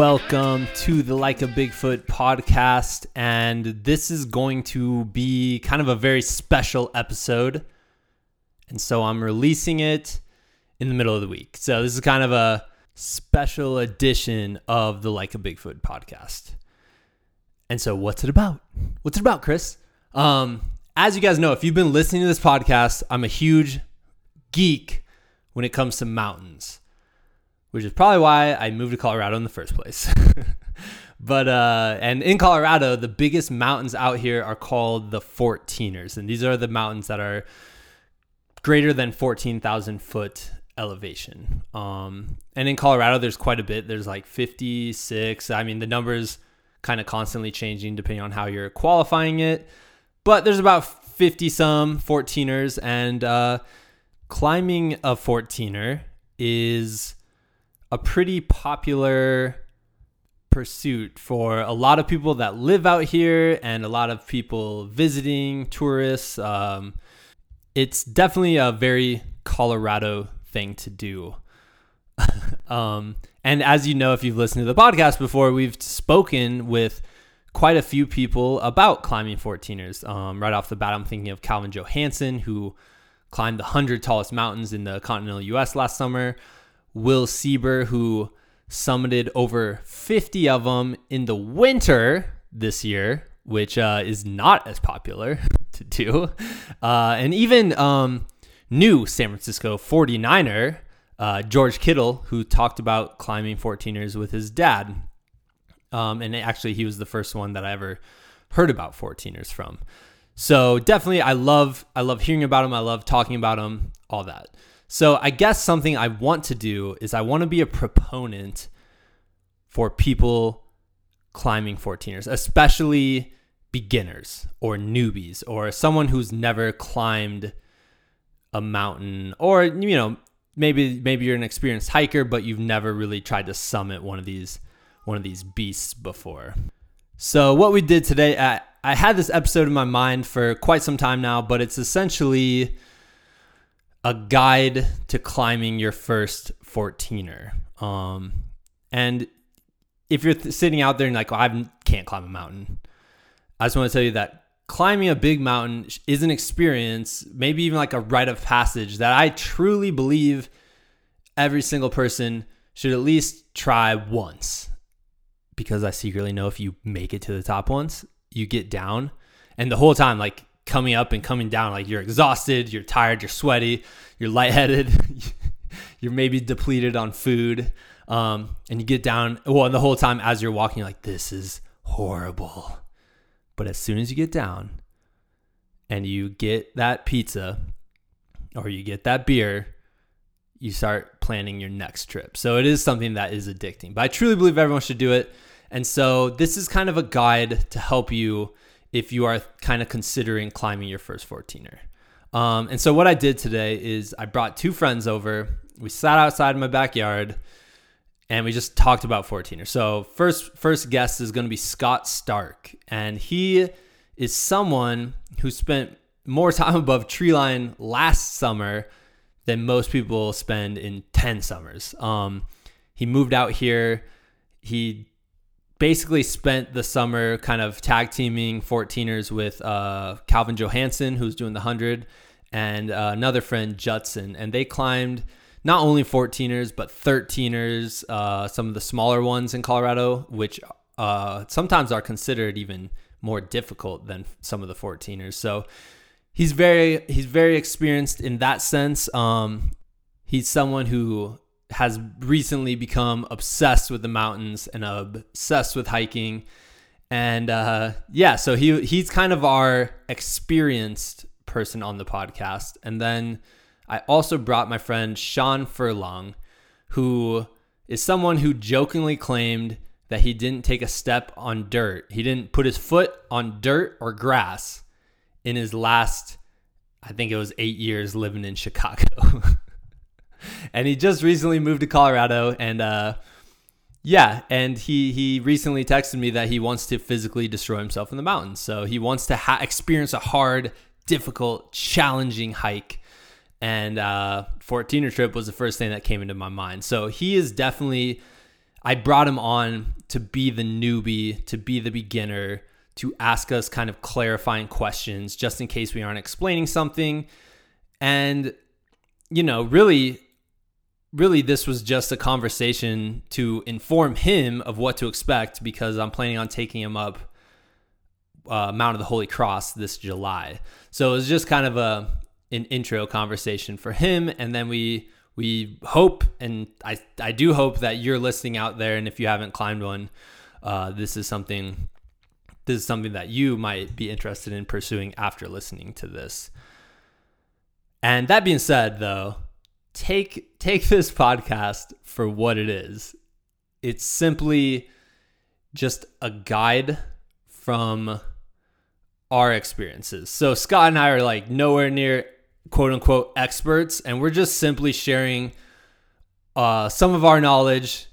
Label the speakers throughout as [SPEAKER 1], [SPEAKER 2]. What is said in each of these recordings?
[SPEAKER 1] Welcome to the Like a Bigfoot podcast. And this is going to be kind of a very special episode. And so I'm releasing it in the middle of the week. So this is kind of a special edition of the Like a Bigfoot podcast. And so what's it about? What's it about, Chris? Um, as you guys know, if you've been listening to this podcast, I'm a huge geek when it comes to mountains, which is probably why I moved to Colorado in the first place. but uh, and in Colorado, the biggest mountains out here are called the 14ers, and these are the mountains that are greater than 14,000 foot elevation. Um, and in Colorado, there's quite a bit. There's like 56. I mean, the numbers kind of constantly changing depending on how you're qualifying it. But there's about 50 some 14ers, and uh, climbing a 14er is a pretty popular pursuit for a lot of people that live out here and a lot of people visiting, tourists. Um, it's definitely a very Colorado thing to do. um, and as you know, if you've listened to the podcast before, we've spoken with quite a few people about climbing 14ers. Um, right off the bat, I'm thinking of Calvin Johansson, who climbed the 100 tallest mountains in the continental US last summer. Will Sieber, who summited over 50 of them in the winter this year, which uh, is not as popular to do. Uh, and even um, new San Francisco 49er, uh, George Kittle, who talked about climbing 14ers with his dad. Um, and actually, he was the first one that I ever heard about 14ers from. So definitely, I love I love hearing about them. I love talking about them. All that. So I guess something I want to do is I want to be a proponent for people climbing 14ers, especially beginners or newbies or someone who's never climbed a mountain or you know maybe maybe you're an experienced hiker but you've never really tried to summit one of these one of these beasts before. So what we did today I, I had this episode in my mind for quite some time now but it's essentially a guide to climbing your first 14er. Um, and if you're th- sitting out there and like, well, I can't climb a mountain, I just want to tell you that climbing a big mountain is an experience, maybe even like a rite of passage that I truly believe every single person should at least try once. Because I secretly know if you make it to the top once, you get down. And the whole time, like coming up and coming down, like you're exhausted, you're tired, you're sweaty, you're lightheaded, you're maybe depleted on food. Um, and you get down, well, and the whole time as you're walking, you're like, this is horrible. But as soon as you get down and you get that pizza or you get that beer, you start planning your next trip. So it is something that is addicting. But I truly believe everyone should do it. And so this is kind of a guide to help you if you are kind of considering climbing your first 14er. Um, and so what I did today is I brought two friends over. We sat outside in my backyard and we just talked about 14er. So first first guest is going to be Scott Stark, and he is someone who spent more time above treeline last summer than most people spend in 10 summers. Um, he moved out here. He basically spent the summer kind of tag teaming 14ers with uh, Calvin Johansson, who's doing the 100, and uh, another friend, Judson. And they climbed – not only 14ers but 13ers, uh, some of the smaller ones in Colorado, which uh, sometimes are considered even more difficult than some of the 14ers. So he's very he's very experienced in that sense. Um, he's someone who has recently become obsessed with the mountains and obsessed with hiking. And uh, yeah, so he he's kind of our experienced person on the podcast. And then I also brought my friend Sean Furlong, who is someone who jokingly claimed that he didn't take a step on dirt. He didn't put his foot on dirt or grass in his last, I think it was eight years living in Chicago. and he just recently moved to Colorado and, uh, yeah, and he he recently texted me that he wants to physically destroy himself in the mountains. So he wants to ha- experience a hard, difficult, challenging hike and uh, 14er trip was the first thing that came into my mind. So he is definitely I brought him on to be the newbie, to be the beginner, to ask us kind of clarifying questions just in case we aren't explaining something. And, you know, really, really, this was just a conversation to inform him of what to expect because I'm planning on taking him up uh, Mount of the Holy Cross this July. So it was just kind of a an intro conversation for him, and then we we hope and I I do hope that you're listening out there, and if you haven't climbed one, uh, this is something this is something that you might be interested in pursuing after listening to this. And that being said, though, take take this podcast for what it is. It's simply just a guide from our experiences. So Scott and I are like nowhere near quote unquote experts, and we're just simply sharing uh, some of our knowledge,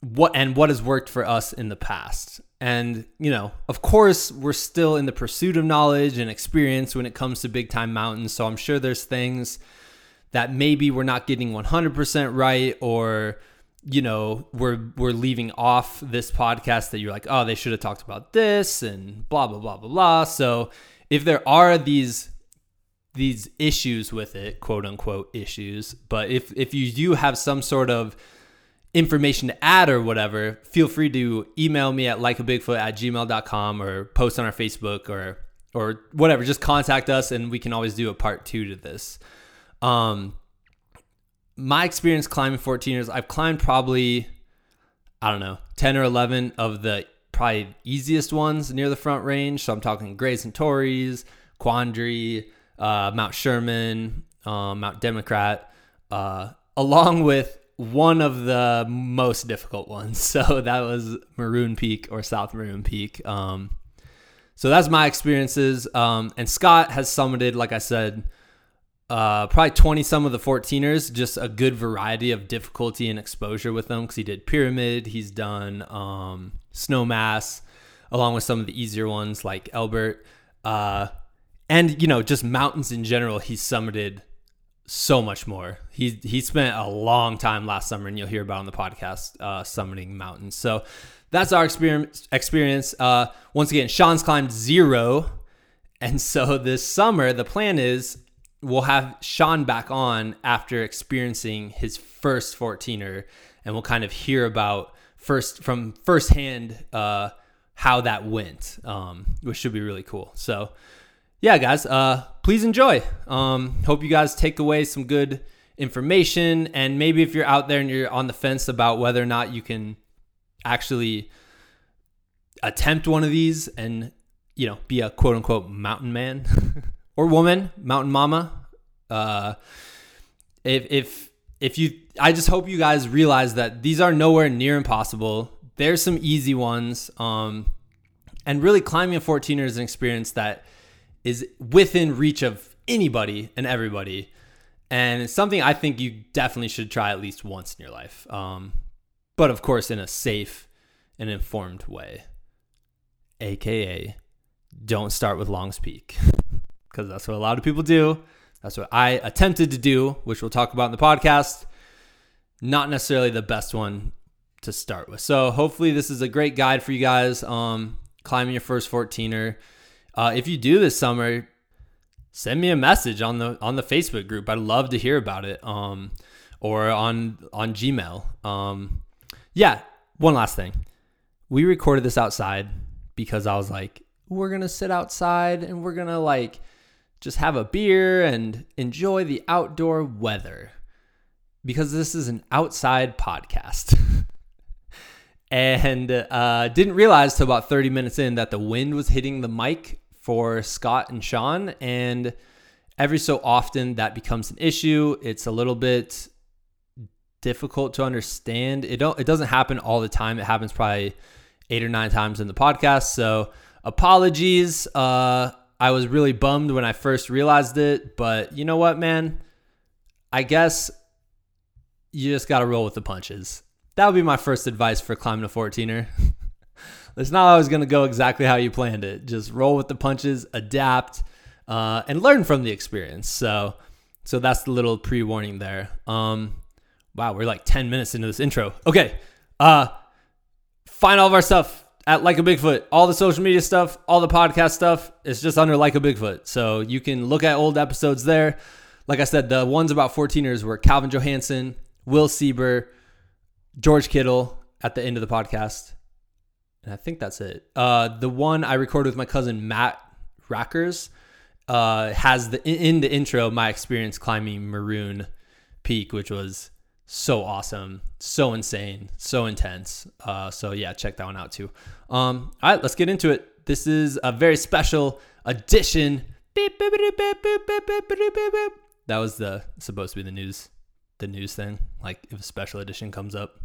[SPEAKER 1] what and what has worked for us in the past. And you know, of course, we're still in the pursuit of knowledge and experience when it comes to big time mountains. So I'm sure there's things that maybe we're not getting 100% right or you know we're we're leaving off this podcast that you're like oh they should have talked about this and blah blah blah blah blah. So if there are these these issues with it quote unquote issues but if if you do have some sort of information to add or whatever feel free to email me at likeabigfoot at gmail.com or post on our facebook or or whatever. Just contact us and we can always do a part two to this um my experience climbing 14ers, I've climbed probably, I don't know, 10 or 11 of the probably easiest ones near the front range. So I'm talking Grays and Torreys, Quandary, uh, Mount Sherman, um, Mount Democrat, uh, along with one of the most difficult ones. So that was Maroon Peak or South Maroon Peak. Um, so that's my experiences. Um, and Scott has summited, like I said, uh, probably 20 some of the 14ers, just a good variety of difficulty and exposure with them because he did Pyramid, he's done um, Snowmass, along with some of the easier ones like Elbert. Uh, and, you know, just mountains in general, he summited so much more. He, he spent a long time last summer, and you'll hear about on the podcast, uh, summiting mountains. So that's our experience. experience. Uh, once again, Sean's climbed zero. And so this summer, the plan is we'll have Sean back on after experiencing his first 14er, and we'll kind of hear about first from firsthand uh, how that went, um, which should be really cool. So, yeah, guys, uh, please enjoy. Um, hope you guys take away some good information, and maybe if you're out there and you're on the fence about whether or not you can actually attempt one of these and you know be a quote unquote mountain man or woman, mountain mama. Uh, if if if you, I just hope you guys realize that these are nowhere near impossible. There's some easy ones. Um, and really climbing a 14er is an experience that is within reach of anybody and everybody. And it's something I think you definitely should try at least once in your life. Um, but of course, in a safe and informed way. AKA, don't start with Long's Peak. because that's what a lot of people do. That's what I attempted to do, which we'll talk about in the podcast. Not necessarily the best one to start with. So hopefully this is a great guide for you guys um, climbing your first 14er. Uh, if you do this summer, send me a message on the on the Facebook group. I'd love to hear about it. Um, or on on Gmail. Um, yeah. One last thing, we recorded this outside because I was like, we're gonna sit outside and we're gonna like just have a beer and enjoy the outdoor weather because this is an outside podcast. and uh, didn't realize till about 30 minutes in that the wind was hitting the mic for Scott and Sean. And every so often that becomes an issue. It's a little bit difficult to understand. It don't it doesn't happen all the time. It happens probably eight or nine times in the podcast. So apologies. Uh I was really bummed when I first realized it, but you know what, man? I guess you just got to roll with the punches. That would be my first advice for climbing a 14er. it's not always going to go exactly how you planned it. Just roll with the punches, adapt, uh, and learn from the experience. So, so that's the little pre-warning there. Um, wow, we're like 10 minutes into this intro. Okay, uh, find all of our stuff at Like a Bigfoot. All the social media stuff, all the podcast stuff, it's just under Like a Bigfoot. So you can look at old episodes there. Like I said, the ones about 14ers were Calvin Johansson, Will Sieber, George Kittle at the end of the podcast. And I think that's it. Uh, the one I recorded with my cousin Matt Rackers uh, has the in the intro my experience climbing Maroon Peak, which was so awesome, so insane, so intense. Uh, so yeah, check that one out too. Um, all right, let's get into it. This is a very special edition. That was the supposed to be the news, the news thing. Like if a special edition comes up.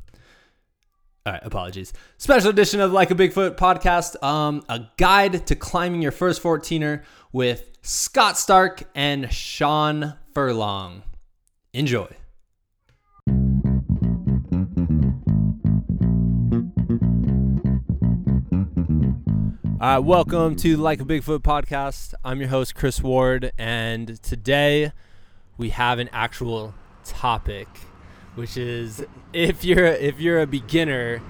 [SPEAKER 1] All right, apologies. Special edition of Like a Bigfoot podcast. Um, a guide to climbing your first 14er with Scott Stark and Sean Furlong. Enjoy. Right, welcome to Like a Bigfoot podcast. I'm your host, Chris Ward, and today we have an actual topic, which is if you're if you're a beginner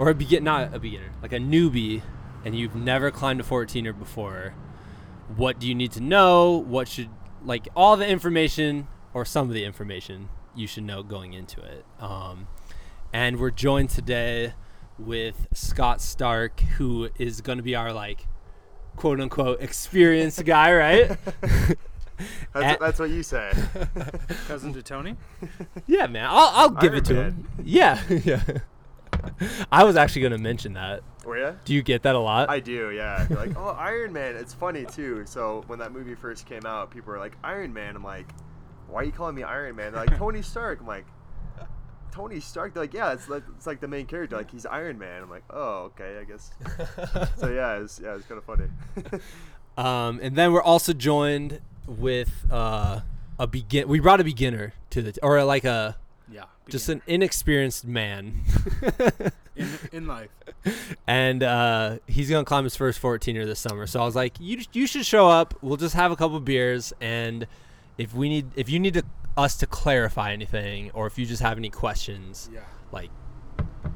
[SPEAKER 1] or a begin not a beginner, like a newbie, and you've never climbed a 14er before, what do you need to know? What should like all the information or some of the information you should know going into it. Um, and we're joined today with Scott Stark, who is going to be our like quote unquote experienced guy, right?
[SPEAKER 2] That's,
[SPEAKER 1] At-
[SPEAKER 2] that's what you say.
[SPEAKER 3] Cousin to Tony?
[SPEAKER 1] yeah, man. I'll, I'll give
[SPEAKER 2] Iron
[SPEAKER 1] it to
[SPEAKER 2] Man.
[SPEAKER 1] him. Yeah, yeah. I was actually going to mention that.
[SPEAKER 2] Were ya?
[SPEAKER 1] Do you get that a lot?
[SPEAKER 2] I do, yeah. They're like, oh, Iron Man. It's funny too. So when that movie first came out, people were like, Iron Man. I'm like, why are you calling me Iron Man? They're like, Tony Stark. I'm like, Tony Stark. They're like, yeah, it's like it's like the main character. Like he's Iron Man. I'm like, oh, okay, I guess. so yeah, it's yeah, it's kind of funny.
[SPEAKER 1] Um, and then we're also joined with uh, a begin. We brought a beginner to the, or like a
[SPEAKER 3] Yeah.
[SPEAKER 1] just an inexperienced man,
[SPEAKER 3] in, in life.
[SPEAKER 1] and uh, he's gonna climb his first 14er this summer. So I was like, you you should show up. We'll just have a couple beers, and if we need, if you need to, us to clarify anything, or if you just have any questions,
[SPEAKER 3] Yeah.
[SPEAKER 1] like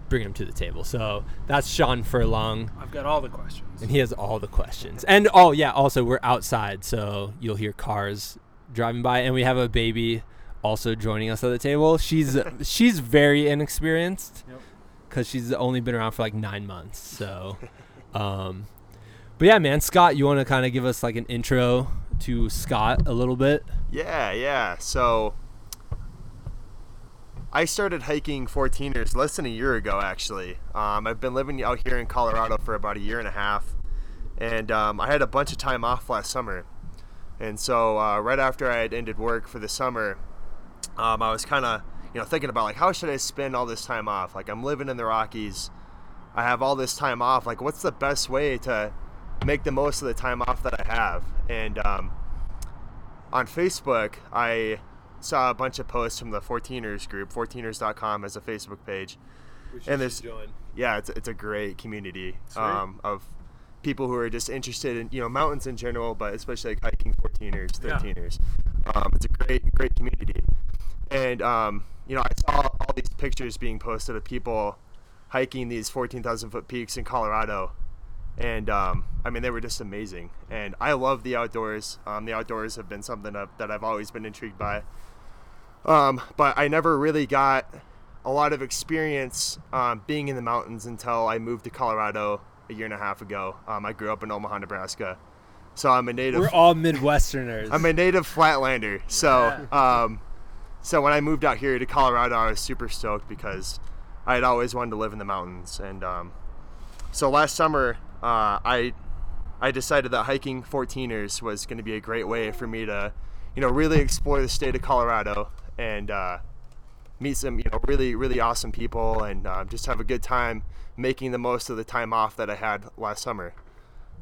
[SPEAKER 1] bring them to the table. So that's Sean Furlong.
[SPEAKER 3] I've got all the questions.
[SPEAKER 1] And he has all the questions. And oh yeah, also we're outside, so you'll hear cars driving by, and we have a baby also joining us at the table. She's she's very inexperienced
[SPEAKER 3] Yep.
[SPEAKER 1] because she's only been around for like nine months. So, um, but yeah, man, Scott, you want to kind of give us like an intro to Scott a little bit?
[SPEAKER 2] Yeah, yeah. So I started hiking 14ers less than a year ago, actually. Um, I've been living out here in Colorado for about a year and a half, and um, I had a bunch of time off last summer. And so uh, right after I had ended work for the summer, um, I was kind of you know thinking about like how should I spend all this time off? Like I'm living in the Rockies, I have all this time off. Like what's the best way to make the most of the time off that I have? And um, on Facebook, I saw a bunch of posts from the 14ers group. 14ers.com as a Facebook page. And there's yeah, it's, it's a great community um, of people who are just interested in you know mountains in general, but especially like hiking 14ers, 13ers. Um, it's a great great community, and um, you know I saw all these pictures being posted of people hiking these 14,000 foot peaks in Colorado, and um, I mean they were just amazing. And I love the outdoors. Um, the outdoors have been something that, I've always been intrigued by. Um, but I never really got a lot of experience um, being in the mountains until I moved to Colorado a year and a half ago. Um, I grew up in Omaha, Nebraska, so I'm a native.
[SPEAKER 1] We're all Midwesterners.
[SPEAKER 2] I'm a native Flatlander. So, um, so when I moved out here to Colorado, I was super stoked because I had always wanted to live in the mountains. And um, so last summer, uh, I I decided that hiking 14ers was going to be a great way for me to, you know, really explore the state of Colorado and uh, meet some, you know, really really awesome people and uh, just have a good time making the most of the time off that I had last summer.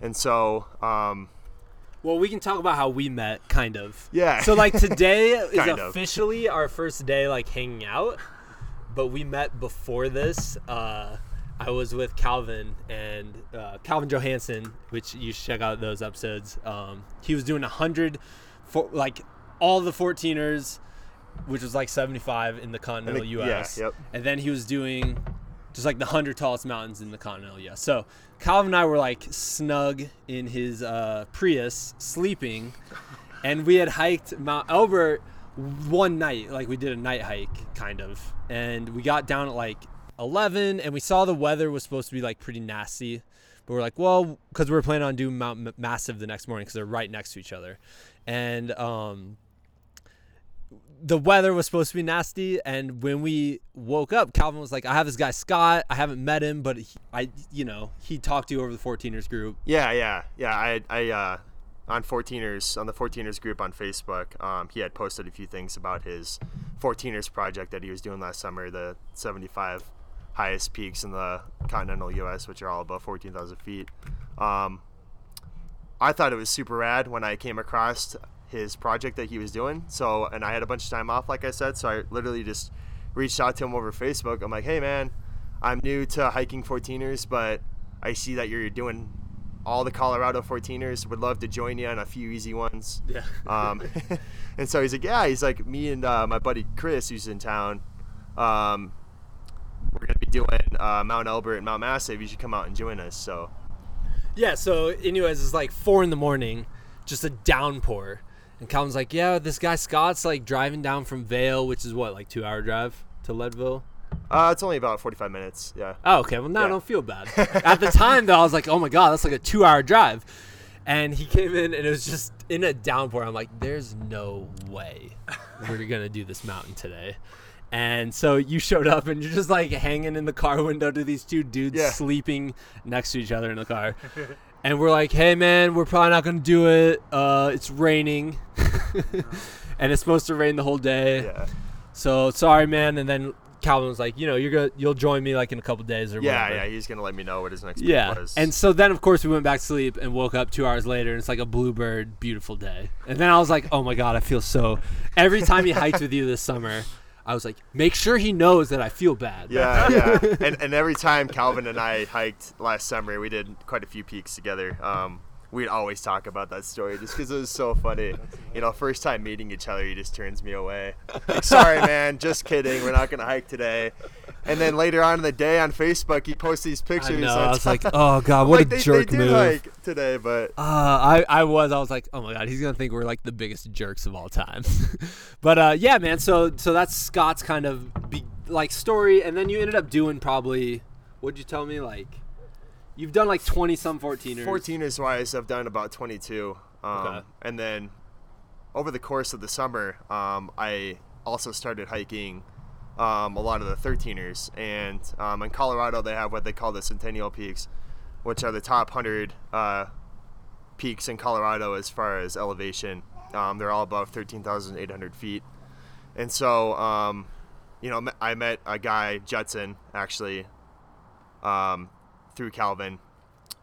[SPEAKER 2] And so, um,
[SPEAKER 1] Well, we can talk about how we met, kind of.
[SPEAKER 2] Yeah.
[SPEAKER 1] So like today is
[SPEAKER 2] Kind of.
[SPEAKER 1] officially our first day like hanging out, but we met before this. Uh, I was with Calvin and uh, Calvin Johansson, which you should check out those episodes. Um, he was doing a hundred, for like all the 14ers, which was like 75 in the continental
[SPEAKER 2] yeah,
[SPEAKER 1] U.S.
[SPEAKER 2] yep.
[SPEAKER 1] And then he was doing just like the hundred tallest mountains in the continental U.S. So Calvin and I were like snug in his uh, Prius, sleeping, and we had hiked Mount Elbert one night. Like we did a night hike, kind of, and we got down at like eleven, and we saw the weather was supposed to be like pretty nasty. But we're like, well, because we are planning on doing Mount M- Massive the next morning because they're right next to each other, and um, the weather was supposed to be nasty and when we woke up calvin was like i have this guy scott i haven't met him but he, i you know he talked to you over the 14ers group
[SPEAKER 2] Yeah, yeah, yeah. I, I, uh, on 14ers, on the 14ers group on Facebook, um, he had posted a few things about his 14ers project that he was doing last summer, the 75 highest peaks in the continental U.S., which are all above 14,000 feet. Um, I thought it was super rad when I came across his project that he was doing. So, and I had a bunch of time off, like I said, so I literally just reached out to him over Facebook. I'm like, hey man, I'm new to hiking 14ers, but I see that you're doing all the Colorado 14ers. Would love to join you on a few easy ones.
[SPEAKER 1] yeah
[SPEAKER 2] Um, and so he's like, yeah, he's like, me and uh, my buddy Chris, who's in town, um, we're gonna be doing uh, Mount Elbert and Mount Massive. You should come out and join us. So
[SPEAKER 1] yeah so anyways it's like four in the morning just a downpour and calvin's like yeah this guy scott's like driving down from Vail which is what like two hour drive to leadville
[SPEAKER 2] uh, it's only about 45 minutes. Yeah.
[SPEAKER 1] Oh, okay. Well, now I don't feel bad. At the time, though, I was like, oh my God, that's like a two hour drive. And he came in and it was just in a downpour. I'm like, there's no way we're going to do this mountain today. And so you showed up and you're just like hanging in the car window to these two dudes
[SPEAKER 2] Yeah.
[SPEAKER 1] sleeping next to each other in the car. And we're like, hey, man, we're probably not going to do it. Uh, it's raining. and it's supposed to rain the whole day.
[SPEAKER 2] Yeah.
[SPEAKER 1] So sorry, man. And then Calvin was like, you know, you're gonna you'll join me like in a couple days or
[SPEAKER 2] Yeah,
[SPEAKER 1] whatever.
[SPEAKER 2] yeah. He's gonna let me know what his next
[SPEAKER 1] Yeah.
[SPEAKER 2] was.
[SPEAKER 1] And so then of course we went back to sleep and woke up two hours later and it's like a bluebird beautiful day. And then I was like, oh my god, I feel so. Every time he hiked with you this summer, I was like, make sure he knows that I feel bad.
[SPEAKER 2] yeah, yeah. And and every time Calvin and I hiked last summer, we did quite a few peaks together. Um, we'd always talk about that story just because it was so funny. You know, first time meeting each other, he just turns me away. Like, Sorry, man, just kidding. We're not gonna hike today. And then later on in the day on Facebook, he posts these
[SPEAKER 1] I
[SPEAKER 2] pictures.
[SPEAKER 1] know. I was like, oh god, what
[SPEAKER 2] like
[SPEAKER 1] a
[SPEAKER 2] they,
[SPEAKER 1] jerk
[SPEAKER 2] they did
[SPEAKER 1] move.
[SPEAKER 2] hike today, but
[SPEAKER 1] Uh, I, I was I was like oh my god he's gonna think we're like the biggest jerks of all time, but uh, yeah man so so that's Scott's kind of be, like story and then you ended up doing probably what'd you tell me like you've done like twenty some 14ers
[SPEAKER 2] 14ers wise, I've done about 22. Um,
[SPEAKER 1] Okay.
[SPEAKER 2] And then over the course of the summer, um, I also started hiking um, a lot of the 13ers. And um, in Colorado, they have what they call the Centennial Peaks, which are the top 100 uh, peaks in Colorado as far as elevation. Um, they're all above 13,800 feet. And so, um, you know, I met a guy, Judson, actually, um, through Calvin,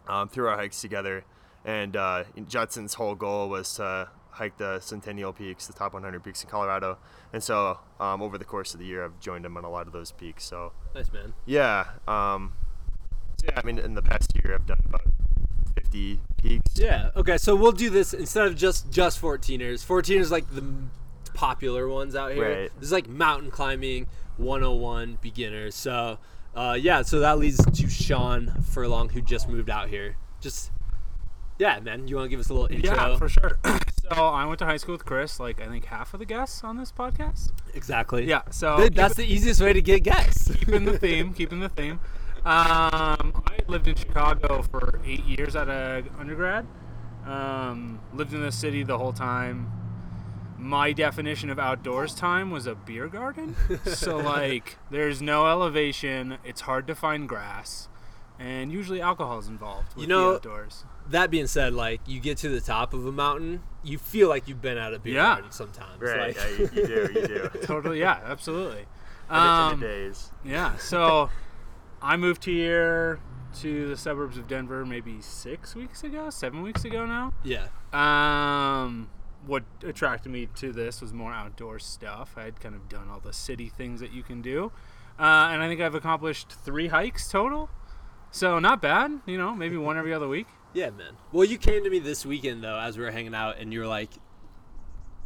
[SPEAKER 2] um, through our hikes together. And uh, Judson's whole goal was to hike the Centennial Peaks, the top 100 peaks in Colorado. And so, um, over the course of the year, I've joined him on a lot of those peaks. So,
[SPEAKER 1] nice man
[SPEAKER 2] yeah. Um, so yeah, I mean, in the past year, I've done about 50 peaks.
[SPEAKER 1] yeah okay so we'll do this instead of just just 14ers 14ers like the popular ones out here
[SPEAKER 2] Right.
[SPEAKER 1] this is like mountain climbing 101 beginners so uh, yeah so that leads to Sean Furlong who just moved out here just yeah man you want to give us a little intro
[SPEAKER 3] Yeah, for sure. so I went to high school with Chris, like I think half of the guests on this podcast.
[SPEAKER 1] exactly
[SPEAKER 3] Yeah, so
[SPEAKER 1] Th- that's the easiest way to get guests
[SPEAKER 3] keeping the theme, keeping the theme. Um, I lived in Chicago for eight years at a undergrad. Um, lived in the city the whole time. My definition of outdoors time was a beer garden. so like, there's no elevation. It's hard to find grass, and usually alcohol is involved. With
[SPEAKER 1] You know-
[SPEAKER 3] the outdoors.
[SPEAKER 1] that being said like you get to the top of a mountain you feel like you've been out of beer
[SPEAKER 3] Yeah.
[SPEAKER 1] garden sometimes
[SPEAKER 2] Right,
[SPEAKER 1] like,
[SPEAKER 2] yeah, you, you do, you do.
[SPEAKER 3] Totally, yeah, absolutely.
[SPEAKER 2] In the- in
[SPEAKER 3] Um,
[SPEAKER 2] the days.
[SPEAKER 3] Yeah, so I moved here to the suburbs of Denver maybe six weeks ago, seven weeks ago now.
[SPEAKER 1] yeah
[SPEAKER 3] Um, what attracted me to this was more outdoor stuff. I had kind of done all the city things that you can do, uh, and I think I've accomplished three hikes total. So not bad, you know, maybe one every other week.
[SPEAKER 1] Yeah, man. Well, you came to me this weekend though, as we were hanging out, and you were like,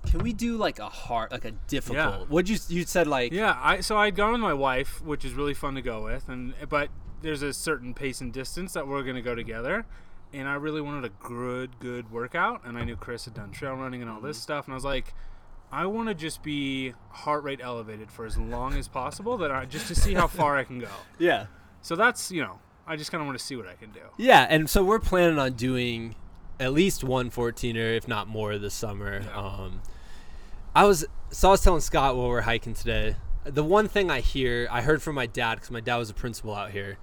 [SPEAKER 1] Can we do like a hard, like a difficult?
[SPEAKER 3] Yeah.
[SPEAKER 1] What'd you you said like?
[SPEAKER 3] Yeah, I so I'd gone with my wife, which is really fun to go with, and but there's a certain pace and distance that we're gonna go together, and I really wanted a good good workout, and I knew Chris had done trail running and all this mm-hmm. stuff, and I was like, I want to just be heart rate elevated for as long as possible, that I just to see how far I can go.
[SPEAKER 1] Yeah.
[SPEAKER 3] So that's you know, I just kind of want to see what I can do.
[SPEAKER 1] Yeah, and so we're planning on doing at least one 14er, if not more, this summer.
[SPEAKER 3] Yeah.
[SPEAKER 1] Um, I was so I was telling Scott while we are hiking today. The one thing I hear, I heard from my dad because my dad was a principal out here.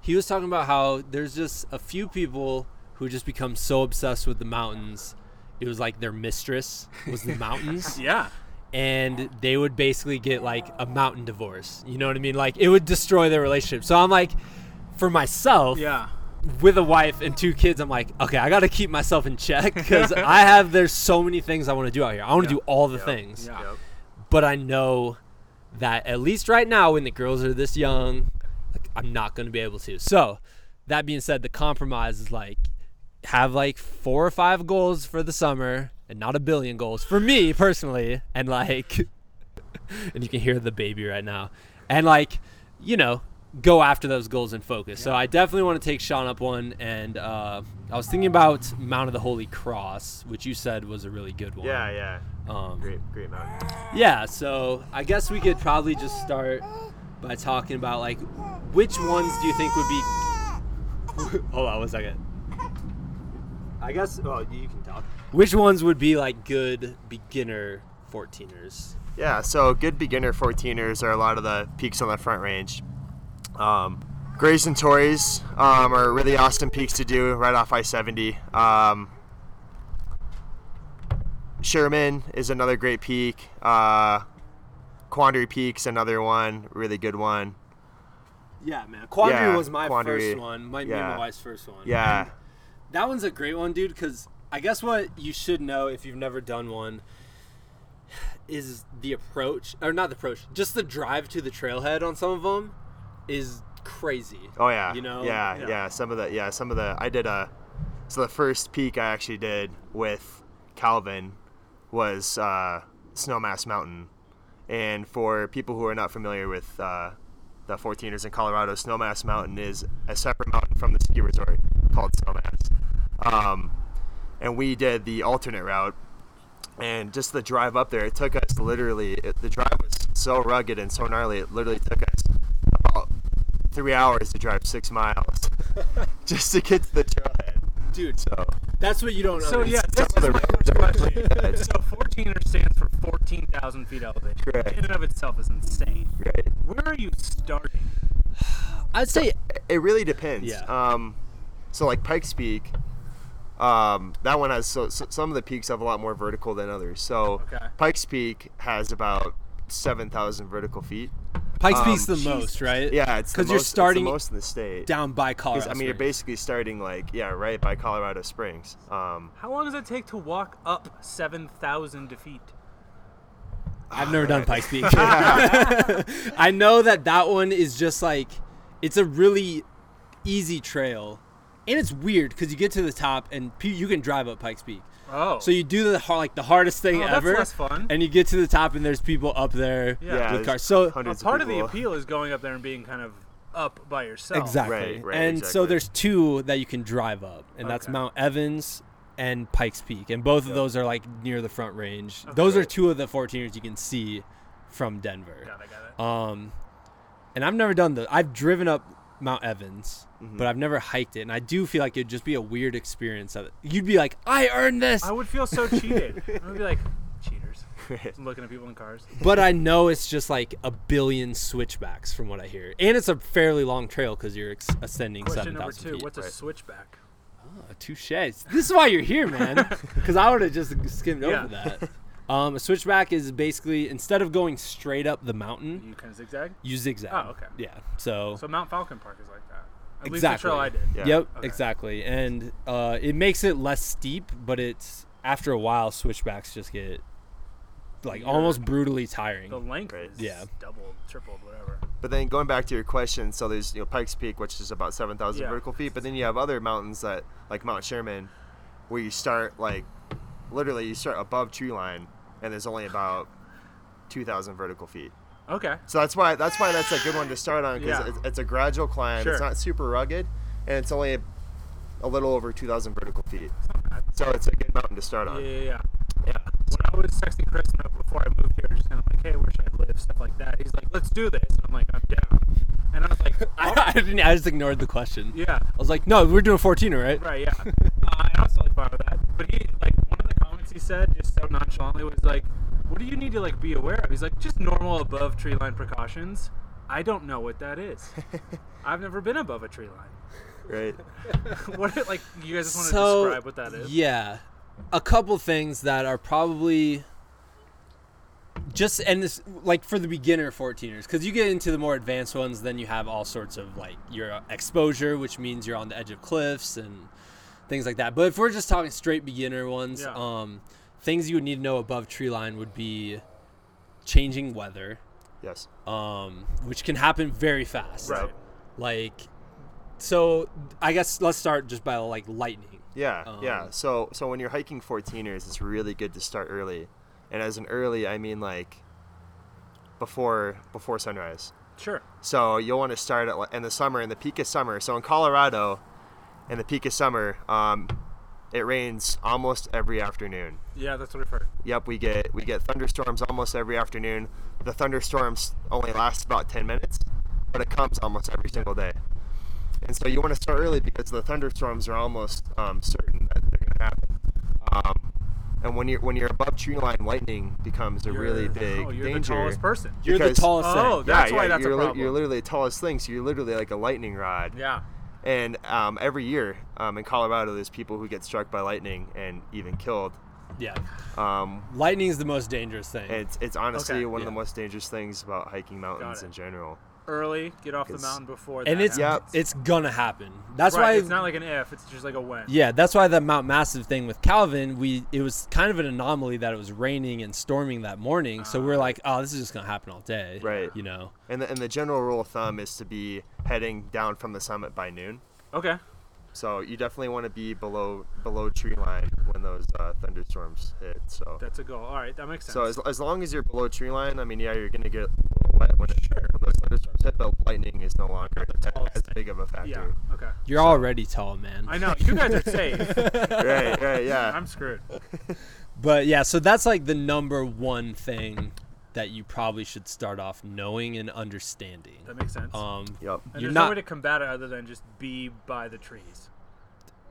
[SPEAKER 1] He was talking about how there's just a few people who just become so obsessed with the mountains. It was like their mistress was the mountains
[SPEAKER 3] Yeah.
[SPEAKER 1] and they would basically get like a mountain divorce. You know what I mean? Like it would destroy their relationship. So I'm like, for myself,
[SPEAKER 3] Yeah.
[SPEAKER 1] with a wife and two kids, I'm like, okay, I got to keep myself in check because I have there's so many things I want to do out here. I want to
[SPEAKER 3] Yeah.
[SPEAKER 1] do all the
[SPEAKER 2] Yep.
[SPEAKER 1] things,
[SPEAKER 2] Yep.
[SPEAKER 1] but I know that at least right now, when the girls are this young, like I'm not going to be able to. So that being said, the compromise is like have like four or five goals for the summer and not a billion goals for me personally, and like, and you can hear the baby right now, and like, you know, go after those goals and focus. So I definitely want to take Sean up one, and uh, I was thinking about Mount of the Holy Cross, which you said was a really good one.
[SPEAKER 2] Yeah, yeah.
[SPEAKER 1] Um,
[SPEAKER 2] Great, great mountain.
[SPEAKER 1] yeah, so I guess we could probably just start by talking about like which ones do you think would be. Hold on one second. I guess. Oh, you can talk. Which ones would be like good beginner 14ers?
[SPEAKER 2] Yeah, so good beginner 14ers are a lot of the peaks on the front range. Um, Grays and Torreys um, are really awesome peaks to do right off I 70. Um, Sherman is another great peak. Uh, Quandary Peak's another one, really good one.
[SPEAKER 1] Yeah, man. Quandary
[SPEAKER 2] Yeah,
[SPEAKER 1] was my
[SPEAKER 2] Quandary.
[SPEAKER 1] first one. Might be my wife's first one.
[SPEAKER 2] Yeah,
[SPEAKER 1] And that one's a great one, dude. Because I guess what you should know if you've never done one is the approach, or not the approach, just the drive to the trailhead on some of them is crazy.
[SPEAKER 2] Oh yeah.
[SPEAKER 1] You know?
[SPEAKER 2] Yeah,
[SPEAKER 1] Yeah.
[SPEAKER 2] yeah, Some of the yeah, some of the I did a so the first peak I actually did with Calvin was uh, Snowmass Mountain. And for people who are not familiar with uh, the 14ers in Colorado, Snowmass Mountain is a separate mountain from the ski resort called Snowmass. Um, and we did the alternate route. And just the drive up there, it took us literally, it, the drive was so rugged and so gnarly, it literally took us about three hours to drive six miles just to get to the trailhead.
[SPEAKER 1] Dude,
[SPEAKER 2] So
[SPEAKER 1] that's what you don't know.
[SPEAKER 3] So yeah,
[SPEAKER 1] understand.
[SPEAKER 3] this
[SPEAKER 2] some
[SPEAKER 3] is my
[SPEAKER 2] the
[SPEAKER 3] first question.
[SPEAKER 2] really
[SPEAKER 3] so 14er stands for 14,000 feet elevation.
[SPEAKER 2] Correct.
[SPEAKER 3] In and of itself is insane.
[SPEAKER 2] right.
[SPEAKER 3] Where are you starting?
[SPEAKER 1] I'd say
[SPEAKER 2] It really depends.
[SPEAKER 1] Yeah.
[SPEAKER 2] Um, so like Pikes Peak, um, that one has so, so some of the peaks have a lot more vertical than others. So
[SPEAKER 3] Okay.
[SPEAKER 2] Pikes Peak has about seven thousand vertical feet.
[SPEAKER 1] Pikes
[SPEAKER 2] Um,
[SPEAKER 1] Peak's the
[SPEAKER 3] Jesus.
[SPEAKER 1] most, right?
[SPEAKER 2] Yeah, it's
[SPEAKER 1] because you're
[SPEAKER 2] most- it's the
[SPEAKER 1] starting
[SPEAKER 2] most in the state.
[SPEAKER 1] down by
[SPEAKER 2] 'Cause,
[SPEAKER 1] Colorado.
[SPEAKER 2] I mean, you're basically starting like yeah, right by Colorado Springs. Um,
[SPEAKER 3] How long does it take to walk up 7,000 feet?
[SPEAKER 1] I've never done Pikes Peak. I know that that one is just like it's a really easy trail, and it's weird because you get to the top and you can drive up Pikes Peak.
[SPEAKER 3] Oh.
[SPEAKER 1] So you do the har- like the hardest thing
[SPEAKER 3] Oh, that's
[SPEAKER 1] ever,
[SPEAKER 3] less fun.
[SPEAKER 1] and you get to the top and there's people up there
[SPEAKER 3] Yeah.
[SPEAKER 2] yeah,
[SPEAKER 1] with
[SPEAKER 2] there's
[SPEAKER 1] cars. So
[SPEAKER 2] hundreds
[SPEAKER 3] part of the appeal is going up there and being kind of up by yourself.
[SPEAKER 1] exactly,
[SPEAKER 2] Right, right,
[SPEAKER 1] and so there's two that you can drive up, and that's Mount Evans and Pikes Peak, and both of those are like near the front range. Those are two of the 14ers you can see from Denver.
[SPEAKER 3] Got it, got it.
[SPEAKER 1] Um, and I've never done the. I've driven up Mount Evans,
[SPEAKER 2] Mhm.
[SPEAKER 1] but I've never hiked it, and I do feel like it'd just be a weird experience. of it. you'd be like, I earned this,
[SPEAKER 3] I would feel so cheated. I would be like, cheaters. Just looking at people in cars.
[SPEAKER 1] but I know it's just like a billion switchbacks from what I hear, and it's a fairly long trail because you're ex- ascending
[SPEAKER 3] Question
[SPEAKER 1] seven
[SPEAKER 3] number
[SPEAKER 1] thousand
[SPEAKER 3] two:
[SPEAKER 1] feet.
[SPEAKER 3] What's a
[SPEAKER 2] right.
[SPEAKER 3] switchback?
[SPEAKER 1] Oh, touche. This is why you're here, man. Because I would have just skimmed
[SPEAKER 3] Yeah.
[SPEAKER 1] over that. Um, a switchback is basically instead of going straight up the mountain,
[SPEAKER 3] You kind of zigzag.
[SPEAKER 1] you zigzag.
[SPEAKER 3] Oh, okay.
[SPEAKER 1] Yeah. So
[SPEAKER 3] So Mount Falcon Park is like that. At
[SPEAKER 1] Exactly.
[SPEAKER 3] least the trail I did.
[SPEAKER 2] Yeah.
[SPEAKER 1] Yep,
[SPEAKER 3] Okay.
[SPEAKER 1] exactly. And uh, it makes it less steep, but it's after a while switchbacks just get like
[SPEAKER 3] Weird.
[SPEAKER 1] almost brutally tiring.
[SPEAKER 3] The length
[SPEAKER 2] Right.
[SPEAKER 3] is
[SPEAKER 1] Yeah.
[SPEAKER 3] doubled, tripled, whatever.
[SPEAKER 2] But then going back to your question, so there's you know Pikes Peak, which is about seven thousand
[SPEAKER 3] Yeah.
[SPEAKER 2] vertical feet, but then you have other mountains that like Mount Sherman, where you start like literally you start above tree line and there's only about 2,000 vertical feet.
[SPEAKER 3] Okay.
[SPEAKER 2] So that's why that's why that's a good one to start on because
[SPEAKER 3] Yeah.
[SPEAKER 2] it's, it's a gradual climb.
[SPEAKER 3] Sure.
[SPEAKER 2] It's not super rugged, and it's only a, a little over 2,000 vertical feet.
[SPEAKER 3] Not bad.
[SPEAKER 2] So it's a good mountain to start on.
[SPEAKER 3] yeah, yeah.
[SPEAKER 2] Yeah.
[SPEAKER 3] When I was texting Chris before I moved here, just kind of like, hey, where should I live? Stuff like that. He's like, let's do this. And I'm like, I'm down. And I was like,
[SPEAKER 1] I,
[SPEAKER 3] oh,
[SPEAKER 1] I didn't. I just ignored the question.
[SPEAKER 3] yeah.
[SPEAKER 1] I was like, no, we're doing 14, right?
[SPEAKER 3] Right, yeah. uh, I was totally fine with that. But he, like, one of the he said, just so nonchalantly, was like, "What do you need to like be aware of?" He's like, "Just normal above tree line precautions." I don't know what that is. I've never been above a tree line.
[SPEAKER 2] Right.
[SPEAKER 3] what, like, you guys just want to describe what that is?
[SPEAKER 1] yeah, a couple things that are probably just and this like for the beginner 14ers because you get into the more advanced ones then you have all sorts of like your exposure which means you're on the edge of cliffs and things like that but if we're just talking straight beginner ones
[SPEAKER 3] Yeah.
[SPEAKER 1] um things you would need to know above tree line would be changing weather
[SPEAKER 2] Yes.
[SPEAKER 1] um which can happen very fast
[SPEAKER 3] Right.
[SPEAKER 1] like so i guess let's start just by like lightning
[SPEAKER 2] Yeah, yeah.
[SPEAKER 1] Um,
[SPEAKER 2] So so when you're hiking 14ers, it's really good to start early, and as an early, I mean like before before sunrise.
[SPEAKER 3] Sure.
[SPEAKER 2] So you'll want to start at, in the summer, in the peak of summer. So in Colorado, in the peak of summer, um, it rains almost every afternoon.
[SPEAKER 3] Yeah, that's what I've heard.
[SPEAKER 2] Yep, we get we get thunderstorms almost every afternoon. The thunderstorms only last about 10 minutes, but it comes almost every single day. And so you want to start early because the thunderstorms are almost um, certain that they're going to happen. Um, and when you're when you're above tree line, lightning becomes a really
[SPEAKER 3] You're-
[SPEAKER 2] big
[SPEAKER 3] oh, you're
[SPEAKER 2] danger.
[SPEAKER 3] the tallest person.
[SPEAKER 1] you're the
[SPEAKER 2] Because-
[SPEAKER 1] tallest
[SPEAKER 3] Oh,
[SPEAKER 1] thing.
[SPEAKER 3] that's
[SPEAKER 2] yeah,
[SPEAKER 3] why
[SPEAKER 2] yeah,
[SPEAKER 3] that's a
[SPEAKER 2] you're, li-
[SPEAKER 3] problem.
[SPEAKER 2] you're literally the tallest thing, so you're literally like a lightning rod.
[SPEAKER 3] Yeah.
[SPEAKER 2] And um, every year um, in Colorado, there's people who get struck by lightning and even killed.
[SPEAKER 1] yeah
[SPEAKER 2] Um,
[SPEAKER 1] lightning is the most dangerous thing
[SPEAKER 2] it's, it's honestly
[SPEAKER 3] Okay.
[SPEAKER 2] one of the most dangerous things about hiking mountains in general.
[SPEAKER 3] Early, get off the mountain before
[SPEAKER 1] and
[SPEAKER 3] that
[SPEAKER 1] it's
[SPEAKER 3] happens.
[SPEAKER 2] Yep.
[SPEAKER 1] it's gonna happen that's
[SPEAKER 3] right,
[SPEAKER 1] why
[SPEAKER 3] it's not like an if, it's just like a when.
[SPEAKER 1] yeah that's why the mount massive thing with calvin we it was kind of an anomaly that it was raining and storming that morning so we're ah. like oh this is just gonna happen all day
[SPEAKER 2] Right.
[SPEAKER 1] you know
[SPEAKER 2] And the, and the general rule of thumb is to be heading down from the summit by noon.
[SPEAKER 3] Okay.
[SPEAKER 2] So you definitely want to be below below tree line when those uh, thunderstorms hit. So
[SPEAKER 3] That's a goal. All right, that makes sense.
[SPEAKER 2] so as, as long as you're below tree line, I mean, yeah, you're gonna get a little wet when, it, when those thunderstorms hit, but lightning is no longer
[SPEAKER 3] the tallest
[SPEAKER 2] as
[SPEAKER 3] thing.
[SPEAKER 2] big of a factor.
[SPEAKER 3] yeah. Okay.
[SPEAKER 1] you're already tall man
[SPEAKER 3] I know you guys are safe.
[SPEAKER 2] right, right, yeah.
[SPEAKER 3] I'm screwed.
[SPEAKER 1] but yeah so that's like the number one thing that you probably should start off knowing and understanding
[SPEAKER 3] That makes sense.
[SPEAKER 1] um
[SPEAKER 2] Yep.
[SPEAKER 3] and
[SPEAKER 1] you're
[SPEAKER 3] there's no way to combat it other than just be by the trees.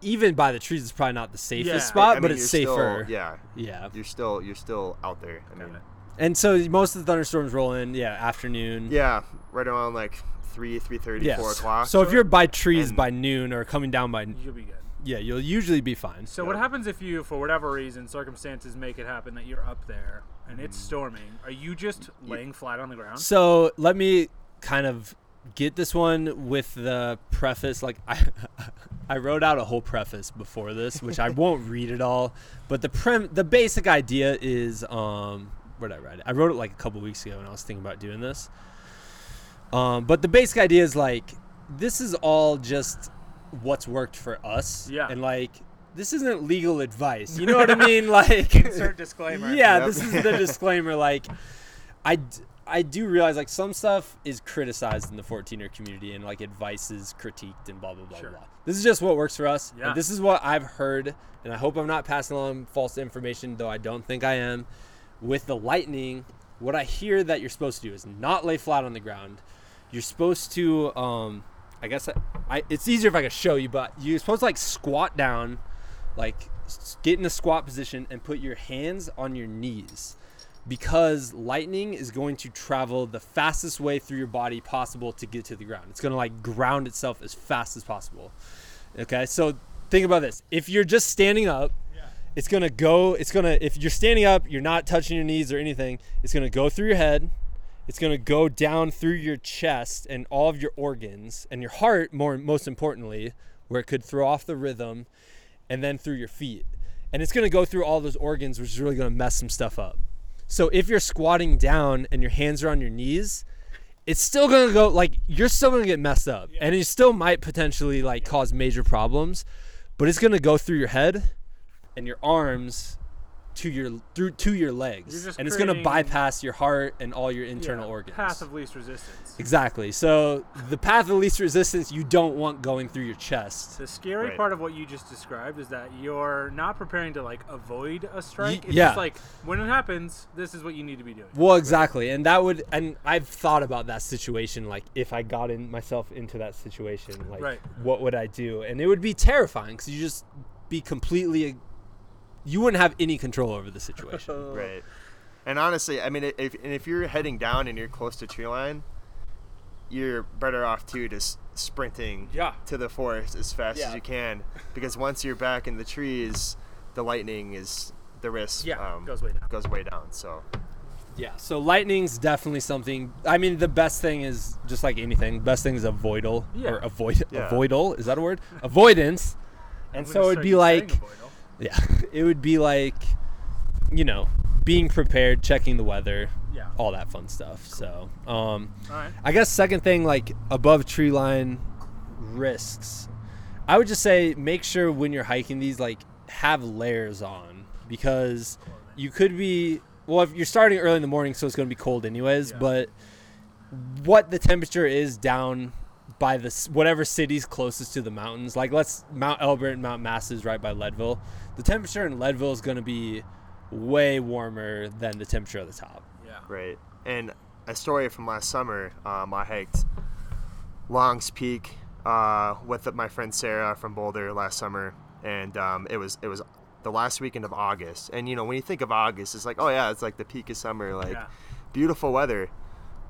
[SPEAKER 1] even by the trees is probably not the safest
[SPEAKER 3] Yeah.
[SPEAKER 1] spot
[SPEAKER 2] I
[SPEAKER 1] but
[SPEAKER 2] mean,
[SPEAKER 1] it's
[SPEAKER 2] you're still-
[SPEAKER 1] safer
[SPEAKER 2] yeah,
[SPEAKER 1] yeah
[SPEAKER 2] you're still you're still out there. I mean,
[SPEAKER 1] and so most of the thunderstorms roll in yeah afternoon
[SPEAKER 2] yeah, right around like three, three thirty,
[SPEAKER 1] Yes.
[SPEAKER 2] four o'clock.
[SPEAKER 1] So if you're by trees by noon or coming down by
[SPEAKER 3] You'll be good.
[SPEAKER 1] yeah, you'll usually be fine.
[SPEAKER 3] So what happens if you, for whatever reason, circumstances make it happen that you're up there and it's storming? Are you just laying flat on the ground?
[SPEAKER 1] So let me kind of get this one with the preface. Like I, I wrote out a whole preface before this, which I won't read it all. But the prem, the basic idea is, um, where did I write it? I wrote it like a couple weeks ago and I was thinking about doing this. Um, but the basic idea is like this is all just what's worked for us.
[SPEAKER 3] Yeah.
[SPEAKER 1] And like this isn't legal advice. You know what I mean? Like
[SPEAKER 3] Insert disclaimer.
[SPEAKER 1] yeah,
[SPEAKER 2] Yep.
[SPEAKER 1] this is the disclaimer. Like, I, d- I do realize like some stuff is criticized in the 14er community and like advice is critiqued and blah blah blah
[SPEAKER 3] Sure.
[SPEAKER 1] blah. This is just what works for us.
[SPEAKER 3] Yeah.
[SPEAKER 1] And this is what I've heard, and I hope I'm not passing along false information, though I don't think I am. With the lightning, what I hear that you're supposed to do is not lay flat on the ground. You're supposed to, um, I guess I, I, it's easier if I could show you, but you're supposed to like squat down, like get in a squat position and put your hands on your knees because lightning is going to travel the fastest way through your body possible to get to the ground. It's going to like ground itself as fast as possible. Okay? So think about this. If you're just standing up, it's going to go it's going to if you're standing up, you're not touching your knees or anything, it's going to go through your head. It's going to go down through your chest and all of your organs and your heart more most importantly, where it could throw off the rhythm and then through your feet. And it's going to go through all those organs, which is really going to mess some stuff up. So if you're squatting down and your hands are on your knees, it's still going to go like you're still going to get messed up. And it still might potentially like cause major problems, but it's going to go through your head and your arms to your through to your legs, and it's going to bypass your heart and all your internal
[SPEAKER 3] Yeah,
[SPEAKER 1] organs.
[SPEAKER 3] Path of least resistance.
[SPEAKER 1] exactly. So the path of least resistance you don't want going through your chest.
[SPEAKER 3] The scary
[SPEAKER 2] Right.
[SPEAKER 3] part of what you just described is that you're not preparing to like avoid a strike. It's
[SPEAKER 1] yeah.
[SPEAKER 3] just like when it happens, this is what you need to be doing.
[SPEAKER 1] Well, exactly, and that would, and I've thought about that situation. Like, if I got in myself into that situation, like,
[SPEAKER 3] Right.
[SPEAKER 1] what would I do? And it would be terrifying because you just be completely, you wouldn't have any control over the situation.
[SPEAKER 2] Right. And honestly, I mean, if and if you're heading down and you're close to tree line, you're better off too just sprinting
[SPEAKER 3] Yeah.
[SPEAKER 2] to the forest as fast
[SPEAKER 1] Yeah.
[SPEAKER 2] as you can because once you're back in the trees, the lightning is the risk
[SPEAKER 3] Yeah,
[SPEAKER 2] um,
[SPEAKER 3] goes way down.
[SPEAKER 2] goes way down. So
[SPEAKER 1] yeah. So lightning's definitely something. I mean, the best thing is just like anything. Best thing is avoidal
[SPEAKER 3] Yeah.
[SPEAKER 1] or avoid
[SPEAKER 2] Yeah.
[SPEAKER 1] avoidal. Is that a word? Avoidance. And so it'd be like.
[SPEAKER 3] avoidal.
[SPEAKER 1] Yeah, it would be like, you know, being prepared, checking the weather,
[SPEAKER 3] Yeah.
[SPEAKER 1] all that fun stuff. So, um,
[SPEAKER 3] right.
[SPEAKER 1] I guess second thing, like above tree line risks, I would just say make sure when you're hiking these, like have layers on because you could be well if you're starting early in the morning, so it's going to be cold anyways.
[SPEAKER 3] Yeah.
[SPEAKER 1] But what the temperature is down by the whatever city's closest to the mountains, like let's Mount Elbert and Mount Massive is right by Leadville. The temperature in Leadville is going to be way warmer than the temperature at the top.
[SPEAKER 3] Yeah.
[SPEAKER 2] right. And a story from last summer, um, I hiked Longs Peak uh, with my friend Sarah from Boulder last summer, and um, it was it was the last weekend of August. And you know, when you think of August, it's like, oh yeah, it's like the peak of summer, like
[SPEAKER 3] Yeah.
[SPEAKER 2] beautiful weather.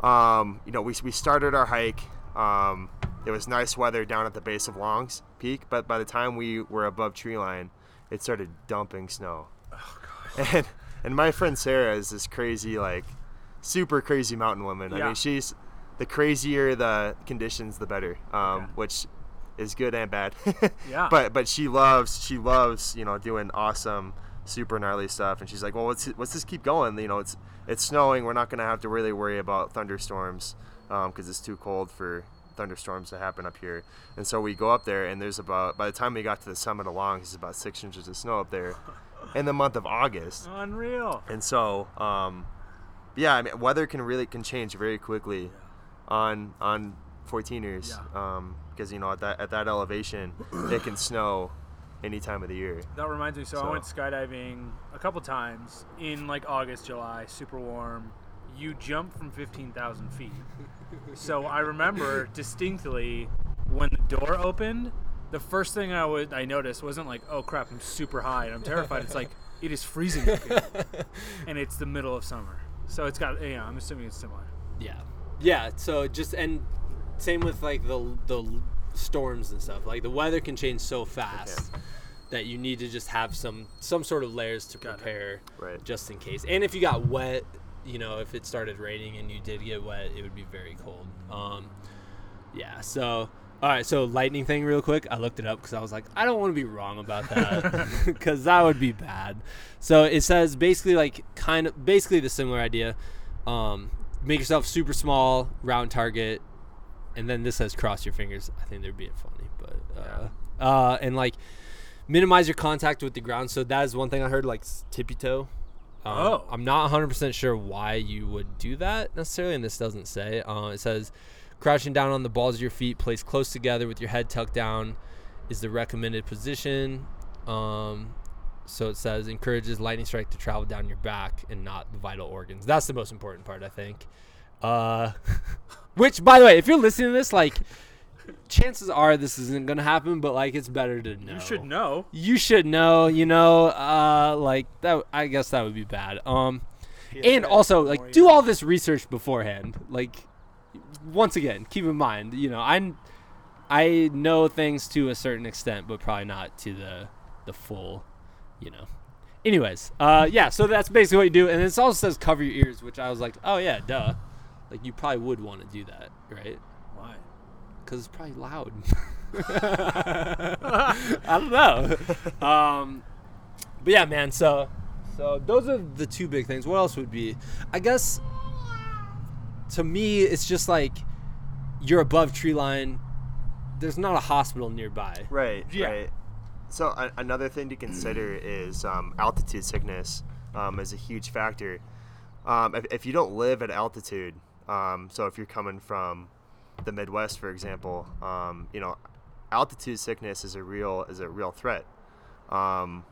[SPEAKER 2] Um, you know, we, we started our hike. Um, it was nice weather down at the base of Longs Peak, but by the time we were above tree line, it started dumping snow. And and my friend Sarah is this crazy, like, super crazy mountain woman. I mean, she's the crazier the conditions, the better. Um,
[SPEAKER 3] Okay.
[SPEAKER 2] which is good and bad.
[SPEAKER 3] Yeah.
[SPEAKER 2] But but she loves she loves you know doing awesome, super gnarly stuff. And she's like, well, let's let's just keep going. You know, it's it's snowing. We're not gonna have to really worry about thunderstorms because it's too cold for thunderstorms to happen up here. And so we go up there, and there's about by the time we got to the summit of Longs, it's about six inches of snow up there in the month of August.
[SPEAKER 3] Unreal.
[SPEAKER 2] And so, um, yeah, I mean, weather can really can change very quickly on on 14ers
[SPEAKER 3] Yeah.
[SPEAKER 2] because you know at that at that elevation it can snow any time of the year.
[SPEAKER 3] That reminds me. So, I went skydiving a couple times in like August, July, super warm. You jump from 15,000 feet. So I remember distinctly when the door opened, the first thing I would I noticed wasn't like, oh crap, I'm super high and I'm terrified. It's like it is freezing up here, and it's the middle of summer. So it's got yeah. I'm assuming it's similar.
[SPEAKER 1] Yeah. Yeah. So just and same with like the the storms and stuff. Like the weather can change so fast that you need to just have some some sort of layers to
[SPEAKER 3] Got
[SPEAKER 1] prepare
[SPEAKER 2] Right.
[SPEAKER 1] just in case. And if you got wet, you know, if it started raining and you did get wet, it would be very cold. Um yeah, so all right, so lightning thing real quick. I looked it up cuz I was like, I don't want to be wrong about that cuz that would be bad. So it says basically like kind of basically the similar idea. Um make yourself super small, round target, and then this says cross your fingers. I think they're being funny, but uh, uh, and like minimize your contact with the ground. So that is one thing I heard, like tippy toe. Um,
[SPEAKER 3] Oh.
[SPEAKER 1] I'm not 100 percent sure why you would do that necessarily, and this doesn't say. Uh, it says crouching down on the balls of your feet, placed close together with your head tucked down, is the recommended position. Um, so it says encourages lightning strike to travel down your back and not the vital organs. That's the most important part, I think. Uh, which, by the way, if you're listening to this, like, chances are this isn't gonna happen, but like, it's better to know.
[SPEAKER 3] You should know.
[SPEAKER 1] You should know. You know, uh, like that. I guess that would be bad. Um, and also like do all this research beforehand. Like, once again, keep in mind, you know, I I know things to a certain extent, but probably not to the the full, you know. Anyways, uh, yeah, so that's basically what you do, and it also says cover your ears, which I was like, oh yeah, duh. Like you probably would want to do that, right?
[SPEAKER 3] Why?
[SPEAKER 1] Because it's probably loud. I don't know. Um, but yeah, man. So, so those are the two big things. What else would be? I guess to me, it's just like you're above tree line. There's not a hospital nearby.
[SPEAKER 2] Right.
[SPEAKER 3] Yeah.
[SPEAKER 2] Right. So a- another thing to consider is um, altitude sickness. um, is a huge factor. Um, if, if you don't live at altitude, um, so if you're coming from the Midwest, for example, um, you know, altitude sickness is a real is a real threat. Um,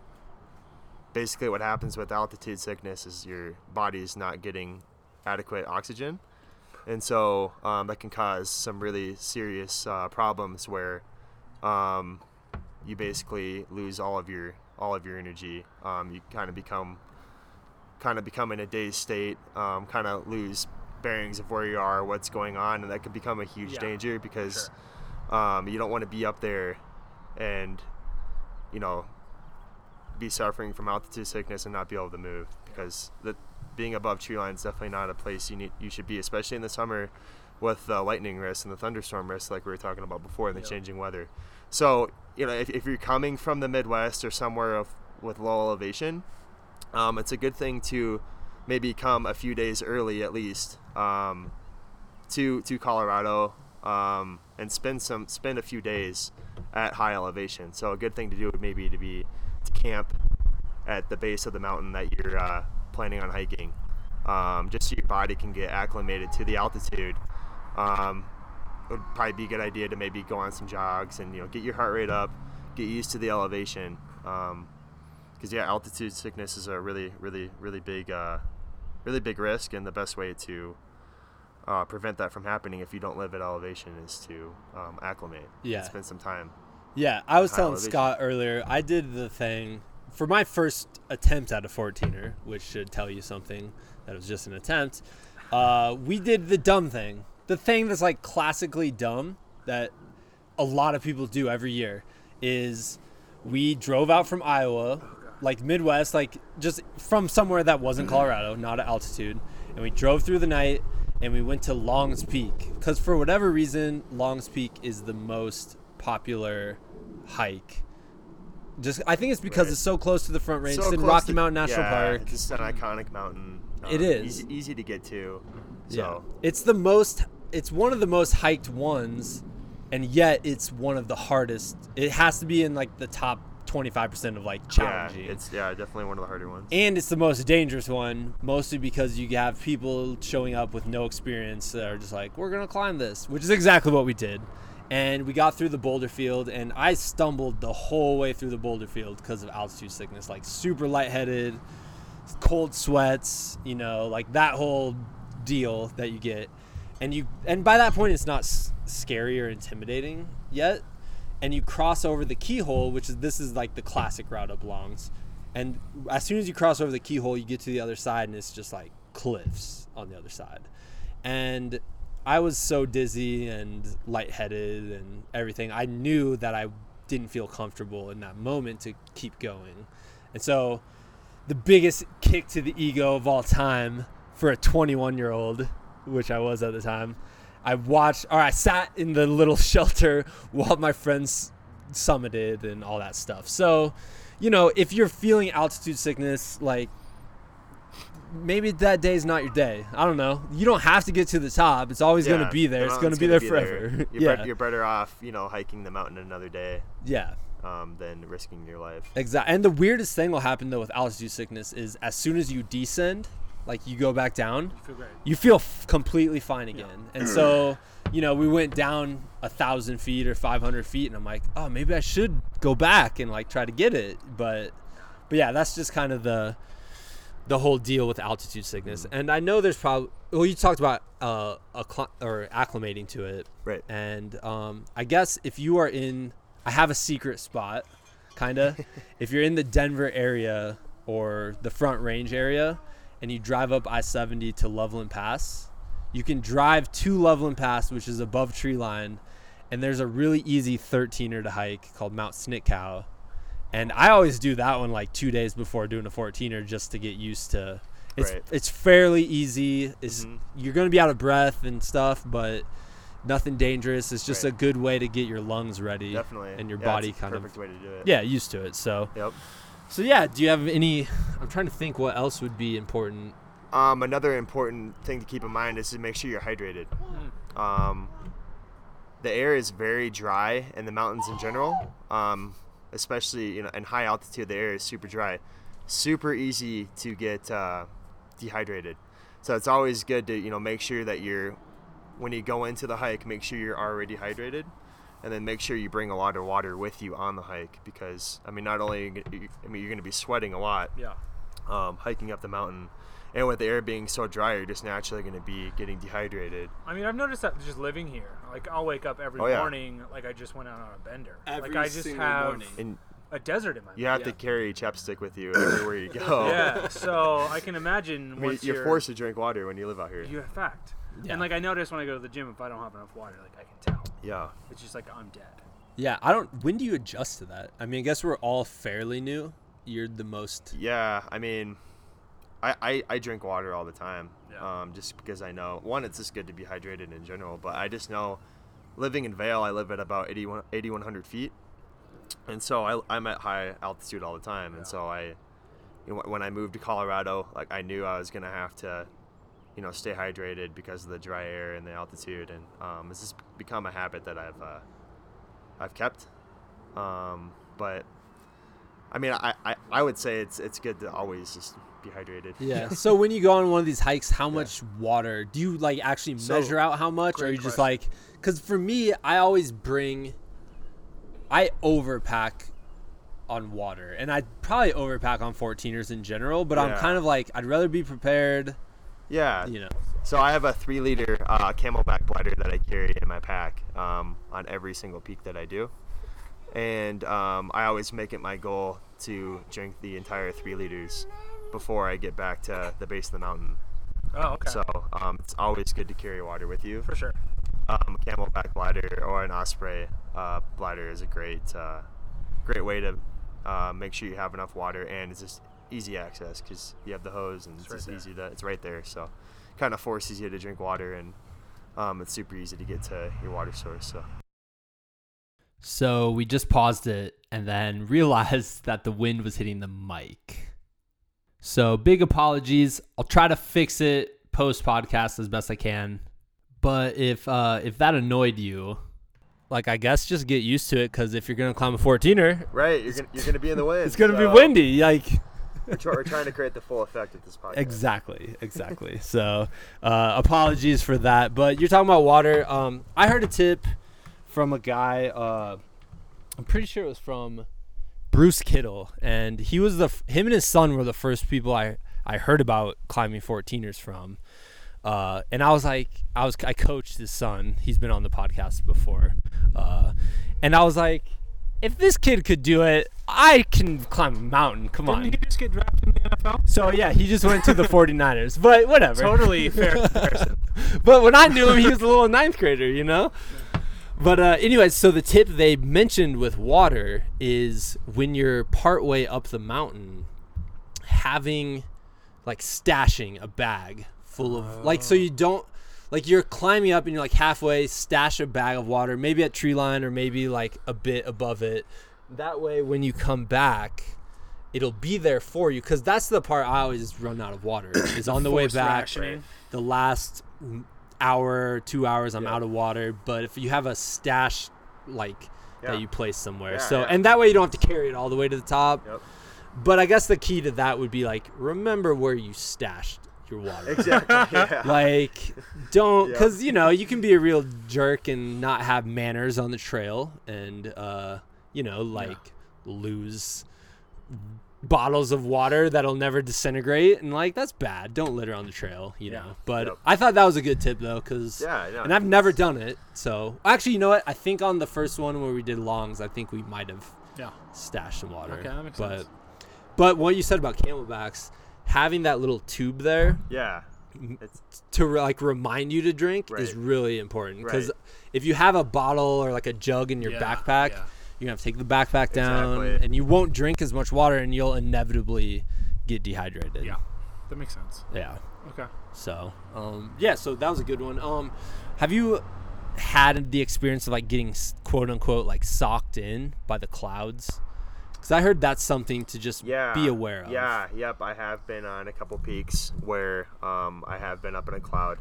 [SPEAKER 2] basically, what happens with altitude sickness is your body's not getting adequate oxygen, and so um, that can cause some really serious uh, problems where um, you basically lose all of your all of your energy. Um, you kind of become kind of become in a dazed state, um, kind of lose bearings of where you are, what's going on, and that could become a huge
[SPEAKER 3] Yeah,
[SPEAKER 2] danger because um, you don't want to be up there and you know be suffering from altitude sickness and not be able to move because the being above tree line is definitely not a place you need you should be, especially in the summer with the lightning risk and the thunderstorm risk, like we were talking about before, and the
[SPEAKER 3] Yep.
[SPEAKER 2] changing weather. So you know if, if you're coming from the Midwest or somewhere of, with low elevation, um, it's a good thing to maybe come a few days early at least um, to to Colorado um, and spend some spend a few days at high elevation. So a good thing to do would maybe to be to camp at the base of the mountain that you're uh, planning on hiking, um, just so your body can get acclimated to the altitude. Um, it would probably be a good idea to maybe go on some jogs and you know get your heart rate up, get used to the elevation. Um, because yeah, altitude sickness is a really, really, really big, uh, really big risk, and the best way to uh, prevent that from happening if you don't live at elevation is to um, acclimate.
[SPEAKER 1] Yeah.
[SPEAKER 2] spend some time.
[SPEAKER 1] Yeah, I was telling
[SPEAKER 2] elevation.
[SPEAKER 1] Scott earlier. I did the thing for my first attempt at a 14er, which should tell you something that it was just an attempt. Uh, we did the dumb thing, the thing that's like classically dumb that a lot of people do every year. Is we drove out from Iowa, like Midwest, like just from somewhere that wasn't Colorado, not at altitude, and we drove through the night and we went to Longs Peak because for whatever reason, Longs Peak is the most popular hike. Just I think it's because
[SPEAKER 2] Right.
[SPEAKER 1] it's so close to the Front Range.
[SPEAKER 2] So
[SPEAKER 1] it's in Rocky
[SPEAKER 2] to-
[SPEAKER 1] Mountain National
[SPEAKER 2] yeah,
[SPEAKER 1] Park.
[SPEAKER 2] It's just an iconic mountain.
[SPEAKER 1] It
[SPEAKER 2] um,
[SPEAKER 1] is.
[SPEAKER 2] easy, easy to get to.
[SPEAKER 1] Yeah. It's the most it's one of the most hiked ones and yet it's one of the hardest. It has to be in like the top 25% of like challenging.
[SPEAKER 2] yeah, it's yeah, definitely one of the harder ones.
[SPEAKER 1] and it's the most dangerous one, mostly because you have people showing up with no experience that are just like, we're going to climb this, which is exactly what we did. And we got through the boulder field, and I stumbled the whole way through the boulder field because of altitude sickness, like super lightheaded, cold sweats, you know, like that whole deal that you get. And you, and by that point, it's not s- scary or intimidating yet. And you cross over the keyhole, which is this is like the classic route up Longs. And as soon as you cross over the keyhole, you get to the other side, and it's just like cliffs on the other side. And I was so dizzy and lightheaded and everything. I knew that I didn't feel comfortable in that moment to keep going. And so, the biggest kick to the ego of all time for a 21 year old, which I was at the time, I watched or I sat in the little shelter while my friends summited and all that stuff. So, you know, if you're feeling altitude sickness, like maybe that day is not your day. I don't know. You don't have to get to the top. It's always going to be there. It's going to be there forever.
[SPEAKER 2] You're,
[SPEAKER 1] yeah.
[SPEAKER 2] bet- you're better off, you know, hiking the mountain another day
[SPEAKER 1] yeah.
[SPEAKER 2] um, than risking your life.
[SPEAKER 1] Exactly. And the weirdest thing will happen though with altitude sickness is as soon as you descend, like you go back down,
[SPEAKER 3] I feel great.
[SPEAKER 1] you feel f- completely fine again. And so, you know, we went down a thousand feet or 500 feet, and I'm like, oh, maybe I should go back and like try to get it. But, but yeah, that's just kind of the the whole deal with altitude sickness. And I know there's probably well, you talked about uh, accl- or acclimating to it,
[SPEAKER 2] Right.
[SPEAKER 1] and um, I guess if you are in, I have a secret spot, kind of. if you're in the Denver area or the Front Range area, and you drive up I-70 to Loveland Pass, you can drive to Loveland Pass, which is above tree line, and there's a really easy 13er to hike called Mount Sniktau. And I always do that one like two days before doing a 14er just to get used to. It's
[SPEAKER 2] Right.
[SPEAKER 1] it's fairly easy. It's
[SPEAKER 2] Mhm.
[SPEAKER 1] you're gonna be out of breath and stuff, but nothing dangerous. It's just
[SPEAKER 2] Right.
[SPEAKER 1] a good way to get your lungs ready
[SPEAKER 2] Definitely.
[SPEAKER 1] and your
[SPEAKER 2] Yeah,
[SPEAKER 1] body kind of
[SPEAKER 2] perfect way to do it.
[SPEAKER 1] yeah used to it. So
[SPEAKER 2] Yep.
[SPEAKER 1] So yeah. Do you have any? I'm trying to think what else would be important.
[SPEAKER 2] Um, another important thing to keep in mind is to make sure you're hydrated. Um, the air is very dry in the mountains in general, um, especially you know in high altitude. The air is super dry, super easy to get uh, dehydrated. So it's always good to you know make sure that you're when you go into the hike, make sure you're already hydrated, and then make sure you bring a lot of water with you on the hike because I mean not only I mean you're going to be sweating a lot
[SPEAKER 3] Yeah.
[SPEAKER 2] um, hiking up the mountain, and with the air being so dry, you're just naturally going to be getting dehydrated.
[SPEAKER 3] I mean, I've noticed that just living here. Like, I'll wake up every
[SPEAKER 2] Oh, yeah.
[SPEAKER 3] morning like I just went out on a bender.
[SPEAKER 1] Every
[SPEAKER 3] like, I just have
[SPEAKER 1] morning.
[SPEAKER 2] And
[SPEAKER 3] a desert in my
[SPEAKER 2] you have
[SPEAKER 1] Yeah.
[SPEAKER 2] to carry chapstick with you everywhere you go.
[SPEAKER 3] Yeah. So I can imagine
[SPEAKER 2] I mean,
[SPEAKER 3] once
[SPEAKER 2] you're
[SPEAKER 3] you're
[SPEAKER 2] forced to drink water when you live out here.
[SPEAKER 3] You have fact.
[SPEAKER 1] Yeah.
[SPEAKER 3] And like I notice when I go to the gym, if I don't have enough water, like I can tell.
[SPEAKER 2] Yeah.
[SPEAKER 3] It's just like I'm dead.
[SPEAKER 1] Yeah, I don't. When do you adjust to that? I mean, I guess we're all fairly new. You're the most.
[SPEAKER 2] Yeah, I mean, I, I, I drink water all the time.
[SPEAKER 3] Yeah.
[SPEAKER 2] Um, just because I know one, it's just good to be hydrated in general. But I just know, living in Vail, I live at about 81 8,100 feet, and so I, I'm at high altitude all the time. And so I, you know, when I moved to Colorado, like I knew I was gonna have to, you know, stay hydrated because of the dry air and the altitude. And um, it's just become a habit that I've uh, I've kept. Um, but I mean, I, I, I would say it's it's good to always just be hydrated.
[SPEAKER 1] Yeah. so when you go on one of these hikes, how much water do you like actually
[SPEAKER 2] So,
[SPEAKER 1] measure out how much, or are you just like? Because for me, I always bring. I overpack on water, and I probably overpack on 14ers in general. But I'm kind of like I'd rather be prepared.
[SPEAKER 2] Yeah.
[SPEAKER 1] You know.
[SPEAKER 2] So I have a three liter uh, CamelBak bladder that I carry in my pack um, on every single peak that I do, and um, I always make it my goal to drink the entire three liters before I get back to the base of the mountain.
[SPEAKER 3] Oh, okay.
[SPEAKER 2] So um, it's always good to carry water with you.
[SPEAKER 3] for sure.
[SPEAKER 2] um, a CamelBak bladder or an Osprey uh, bladder is a great, uh, great way to uh, make sure you have enough water and it's just easy access because you have the hose and it's,
[SPEAKER 3] right
[SPEAKER 2] just
[SPEAKER 3] there.
[SPEAKER 2] easy to, it's right there. So, kind of forces you to drink water and um, it's super easy to get to your water source. So,
[SPEAKER 1] So we just paused it and then realized that the wind was hitting the mic. So big apologies. I'll try to fix it post podcast as best I can. But if uh, if that annoyed you, like I guess just get used to it because if you're gonna climb a 14er,
[SPEAKER 2] right, you're gonna you're gonna be in the wind.
[SPEAKER 1] it's gonna be windy. Like
[SPEAKER 2] We're, try- we're trying to create the full effect of this podcast.
[SPEAKER 1] Exactly, exactly. so, uh, apologies for that. But you're talking about water. Um, I heard a tip from a guy. Uh, I'm pretty sure it was from Bruce Kittle, and he was the him and his son were the first people I I heard about climbing 14ers from. Uh, and I was like, I was I coached his son. He's been on the podcast before, uh, and I was like, if this kid could do it, I can climb a mountain. Come on.
[SPEAKER 3] Didn't he just get drafted in the NFL?
[SPEAKER 1] So yeah, he just went to the 49ers. But whatever.
[SPEAKER 3] Totally fair comparison.
[SPEAKER 1] but when I knew him, he was a little ninth grader, you know? But uh, anyways, so the tip they mentioned with water is when you're partway up the mountain, having like stashing a bag full of like so you don't like you're climbing up and you're like halfway stash a bag of water maybe at tree line or maybe like a bit above it that way when you come back it'll be there for you because that's the part i always run out of water is on the way back
[SPEAKER 3] rationing.
[SPEAKER 1] the last hour two hours i'm
[SPEAKER 2] Yeah.
[SPEAKER 1] out of water but if you have a stash like
[SPEAKER 2] Yeah.
[SPEAKER 1] that you place somewhere
[SPEAKER 2] Yeah,
[SPEAKER 1] so
[SPEAKER 2] yeah.
[SPEAKER 1] and that way you don't have to carry it all the way to the top
[SPEAKER 2] Yep.
[SPEAKER 1] but i guess the key to that would be like remember where you stashed your water
[SPEAKER 2] Exactly. Yeah.
[SPEAKER 1] like don't
[SPEAKER 2] Yeah.
[SPEAKER 1] because you know you can be a real jerk and not have manners on the trail and uh you know like lose bottles of water that'll never disintegrate and like that's bad don't litter on the trail you
[SPEAKER 3] Yeah.
[SPEAKER 1] know but
[SPEAKER 2] Yep.
[SPEAKER 1] i thought that was a good tip though because
[SPEAKER 2] yeah. No,
[SPEAKER 1] and i've never done it so actually you know what i think on the first one where we did longs i think we might have
[SPEAKER 3] Yeah.
[SPEAKER 1] stashed some water
[SPEAKER 3] Okay, that makes
[SPEAKER 1] but
[SPEAKER 3] sense.
[SPEAKER 1] but what you said about CamelBaks having that little tube there
[SPEAKER 2] Yeah. It's
[SPEAKER 1] to re- like remind you to drink is really important because
[SPEAKER 2] Right.
[SPEAKER 1] if you have a bottle or like a jug in your
[SPEAKER 3] Yeah,
[SPEAKER 1] backpack
[SPEAKER 3] yeah.
[SPEAKER 1] you're gonna have to take the backpack down
[SPEAKER 2] Exactly.
[SPEAKER 1] and you won't drink as much water and you'll inevitably get dehydrated
[SPEAKER 3] Yeah. That makes sense.
[SPEAKER 1] yeah
[SPEAKER 3] Okay.
[SPEAKER 1] so um yeah so that was a good one um have you had the experience of like getting quote unquote like socked in by the clouds because i heard that's something to just
[SPEAKER 2] yeah.
[SPEAKER 1] be aware of
[SPEAKER 2] Yeah. Yep. I have been on a couple peaks where um, I have been up in a cloud.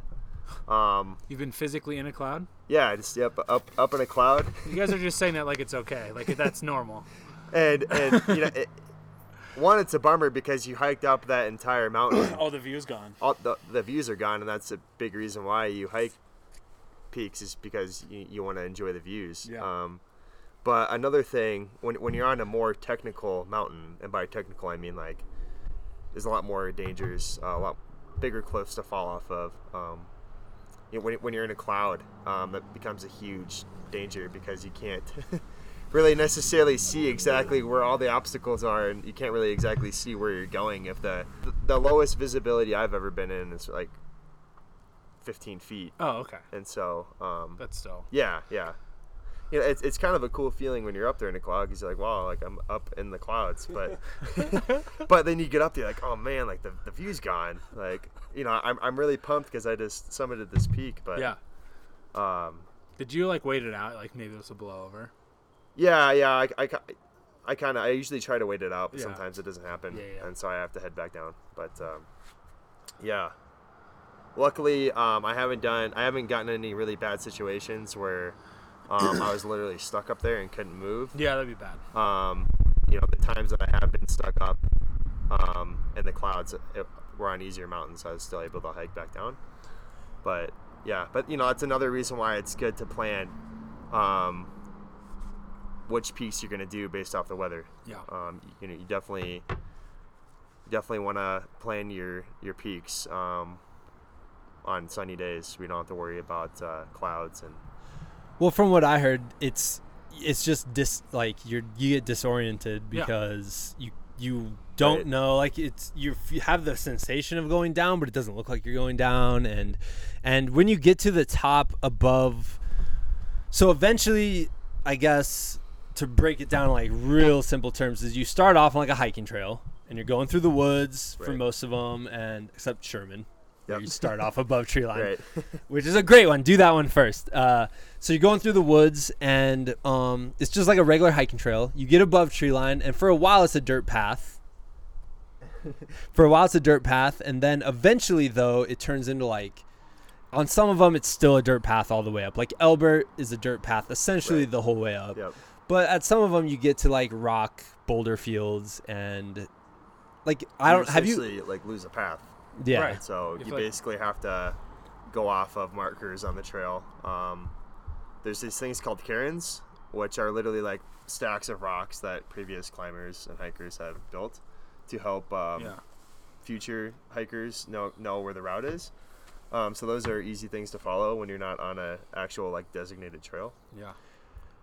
[SPEAKER 2] Um,
[SPEAKER 3] You've been physically in a cloud?
[SPEAKER 2] yeah. Just yep. Up up in a cloud.
[SPEAKER 3] You guys are just saying that like it's okay. Like that's normal.
[SPEAKER 2] and and you know it, one, it's a bummer because you hiked up that entire mountain.
[SPEAKER 3] oh, the view's gone.
[SPEAKER 2] All the, the views are gone, and that's a big reason why you hike peaks is because you, you want to enjoy the views.
[SPEAKER 3] Yeah.
[SPEAKER 2] Um, but another thing, when, when you're on a more technical mountain, and by technical I mean like there's a lot more dangers, uh, a lot bigger cliffs to fall off of. Um, you know, when, when you're in a cloud, um, that becomes a huge danger because you can't really necessarily see exactly where all the obstacles are, and you can't really exactly see where you're going. If the the lowest visibility I've ever been in is like 15 feet,
[SPEAKER 3] Oh, okay.
[SPEAKER 2] and so um,
[SPEAKER 3] That's still.
[SPEAKER 2] yeah, yeah. You know, it's, it's kind of a cool feeling when you're up there in the cloud because you're like, wow, like I'm up in the clouds. But but then you get up there, like, oh man, like the, the view's gone. Like, you know, I'm, I'm really pumped because I just summited this peak. But
[SPEAKER 3] Yeah.
[SPEAKER 2] um,
[SPEAKER 3] Did you like wait it out? Like maybe this will blow over.
[SPEAKER 2] yeah, yeah, I, I, I kind of, I usually try to wait it out, but
[SPEAKER 3] Yeah.
[SPEAKER 2] sometimes it doesn't happen.
[SPEAKER 3] Yeah, yeah.
[SPEAKER 2] And so I have to head back down. But um, yeah. Luckily, um, I haven't done, I haven't gotten any really bad situations where um, I was literally stuck up there and couldn't move.
[SPEAKER 3] Yeah, that'd be bad.
[SPEAKER 2] um, you know, the times that I have been stuck up um, in the clouds it, were on easier mountains. I was still able to hike back down. But yeah, but you know, that's another reason why it's good to plan um, which piece you're going to do based off the weather.
[SPEAKER 3] Yeah.
[SPEAKER 2] Um, you know, you definitely definitely want to plan your your peaks um, on sunny days. We don't have to worry about uh, clouds and
[SPEAKER 1] Well, from what I heard, it's it's just dis like you're you get disoriented
[SPEAKER 3] Yeah.
[SPEAKER 1] because you you don't
[SPEAKER 2] Right.
[SPEAKER 1] know like it's you you have the sensation of going down, but it doesn't look like you're going down, and and when you get to the top above, so eventually, I guess to break it down like real simple terms is you start off on like a hiking trail and you're going through the woods for most of them, and except Sherman. Where
[SPEAKER 2] Yep.
[SPEAKER 1] You start off above tree line
[SPEAKER 2] right.
[SPEAKER 1] which is a great one. Do that one first. Uh, so you're going through the woods, and um, it's just like a regular hiking trail. You get above tree line, and for a while it's a dirt path. for a while it's a dirt path, and then eventually, though, it turns into like. On some of them, it's still a dirt path all the way up. Like Elbert is a dirt path essentially
[SPEAKER 2] Right.
[SPEAKER 1] the whole way up.
[SPEAKER 2] yep.
[SPEAKER 1] But at some of them, you get to like rock boulder fields, and like I don't have you.
[SPEAKER 2] like lose a path.
[SPEAKER 1] Yeah,
[SPEAKER 3] Right.
[SPEAKER 2] So
[SPEAKER 3] If,
[SPEAKER 2] you
[SPEAKER 3] like-
[SPEAKER 2] basically have to go off of markers on the trail. Um, there's these things called cairns, which are literally like stacks of rocks that previous climbers and hikers have built to help um,
[SPEAKER 3] yeah.
[SPEAKER 2] future hikers know know where the route is. Um, so those are easy things to follow when you're not on a actual like designated trail.
[SPEAKER 3] Yeah.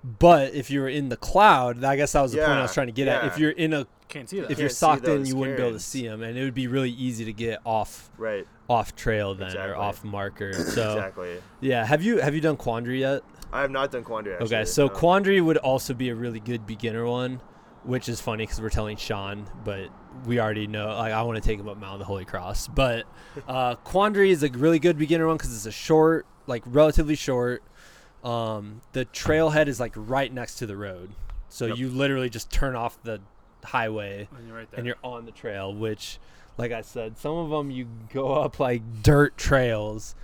[SPEAKER 1] But if you were in the cloud, I guess that was the point I was trying to get at. If you're in a
[SPEAKER 3] Can't see that.
[SPEAKER 1] if you're
[SPEAKER 2] Can't see
[SPEAKER 1] socked in,
[SPEAKER 2] those
[SPEAKER 1] you wouldn't be able to see them, and it would be really easy to get off
[SPEAKER 2] Right.
[SPEAKER 1] off trail then or off marker. So
[SPEAKER 2] Exactly.
[SPEAKER 1] yeah, have you have you done Quandary yet?
[SPEAKER 2] I have not done Quandary. Actually,
[SPEAKER 1] okay, so
[SPEAKER 2] no.
[SPEAKER 1] Quandary would also be a really good beginner one, which is funny because we're telling Sean, but we already know. Like I want to take him up Mount of the Holy Cross, but uh, Quandary is a really good beginner one because it's a short, like relatively short. Um, the trailhead is like right next to the road, so
[SPEAKER 2] Yep.
[SPEAKER 1] you literally just turn off the highway
[SPEAKER 3] And you're right
[SPEAKER 1] and you're on the trail which like i said some of them you go up like dirt trails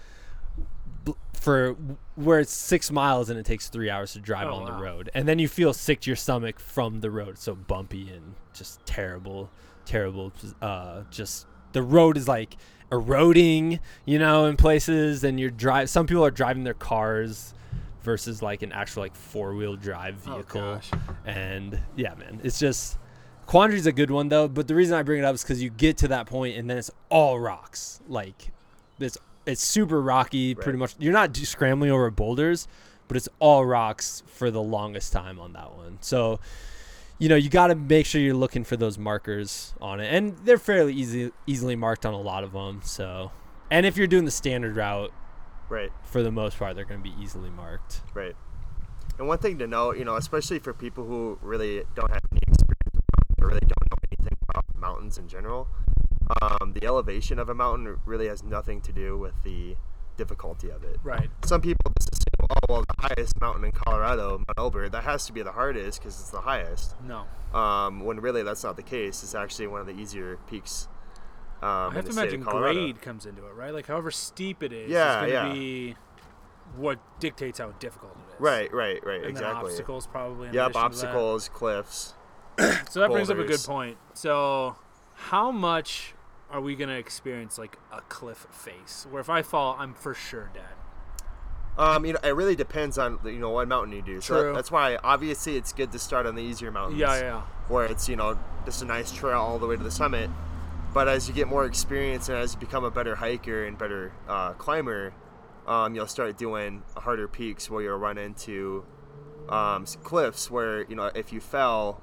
[SPEAKER 1] for where it's six miles and it takes three hours to drive
[SPEAKER 3] Oh,
[SPEAKER 1] on
[SPEAKER 3] wow.
[SPEAKER 1] the road and then you feel sick to your stomach from the road It's so bumpy and just terrible terrible uh just the road is like eroding you know in places and you're drive some people are driving their cars versus like an actual like four-wheel drive
[SPEAKER 3] Oh,
[SPEAKER 1] vehicle
[SPEAKER 3] gosh.
[SPEAKER 1] and yeah man it's just Quandary's a good one though, but the reason I bring it up is because you get to that point and then it's all rocks. Like it's it's super rocky, pretty much. You're not just scrambling over boulders, but it's all rocks for the longest time on that one. So, you know, you got to make sure you're looking for those markers on it, and they're fairly easy easily marked on a lot of them. So, and if you're doing the standard route,
[SPEAKER 2] Right.
[SPEAKER 1] for the most part, they're going to be easily marked.
[SPEAKER 2] Right. And one thing to note, you know, especially for people who really don't have any experience or really don't know anything about mountains in general, um, the elevation of a mountain really has nothing to do with the difficulty of it.
[SPEAKER 3] right.
[SPEAKER 2] Some people just assume, oh, well, the highest mountain in Colorado, Mount Elbert, that has to be the hardest because it's the highest.
[SPEAKER 3] No.
[SPEAKER 2] Um, when really that's not the case. It's actually one of the easier peaks. Um,
[SPEAKER 3] I have to imagine grade comes into it, right? Like however steep it is,
[SPEAKER 2] Yeah,
[SPEAKER 3] is going
[SPEAKER 2] yeah.
[SPEAKER 3] be what dictates how difficult it is.
[SPEAKER 2] Right, right, right.
[SPEAKER 3] And
[SPEAKER 2] exactly.
[SPEAKER 3] obstacles probably. in
[SPEAKER 2] Yep,
[SPEAKER 3] to that.
[SPEAKER 2] obstacles, cliffs.
[SPEAKER 3] So that brings up a good point. So, how much are we gonna experience like a cliff face, where if I fall, I'm for sure dead?
[SPEAKER 2] Um, you know, it really depends on you know what mountain you do. So
[SPEAKER 3] True.
[SPEAKER 2] that's why obviously it's good to start on the easier mountains.
[SPEAKER 3] Yeah, yeah.
[SPEAKER 2] Where it's you know just a nice trail all the way to the summit. But as you get more experience and as you become a better hiker and better uh, climber, um, you'll start doing harder peaks where you'll run into um, cliffs where you know if you fell,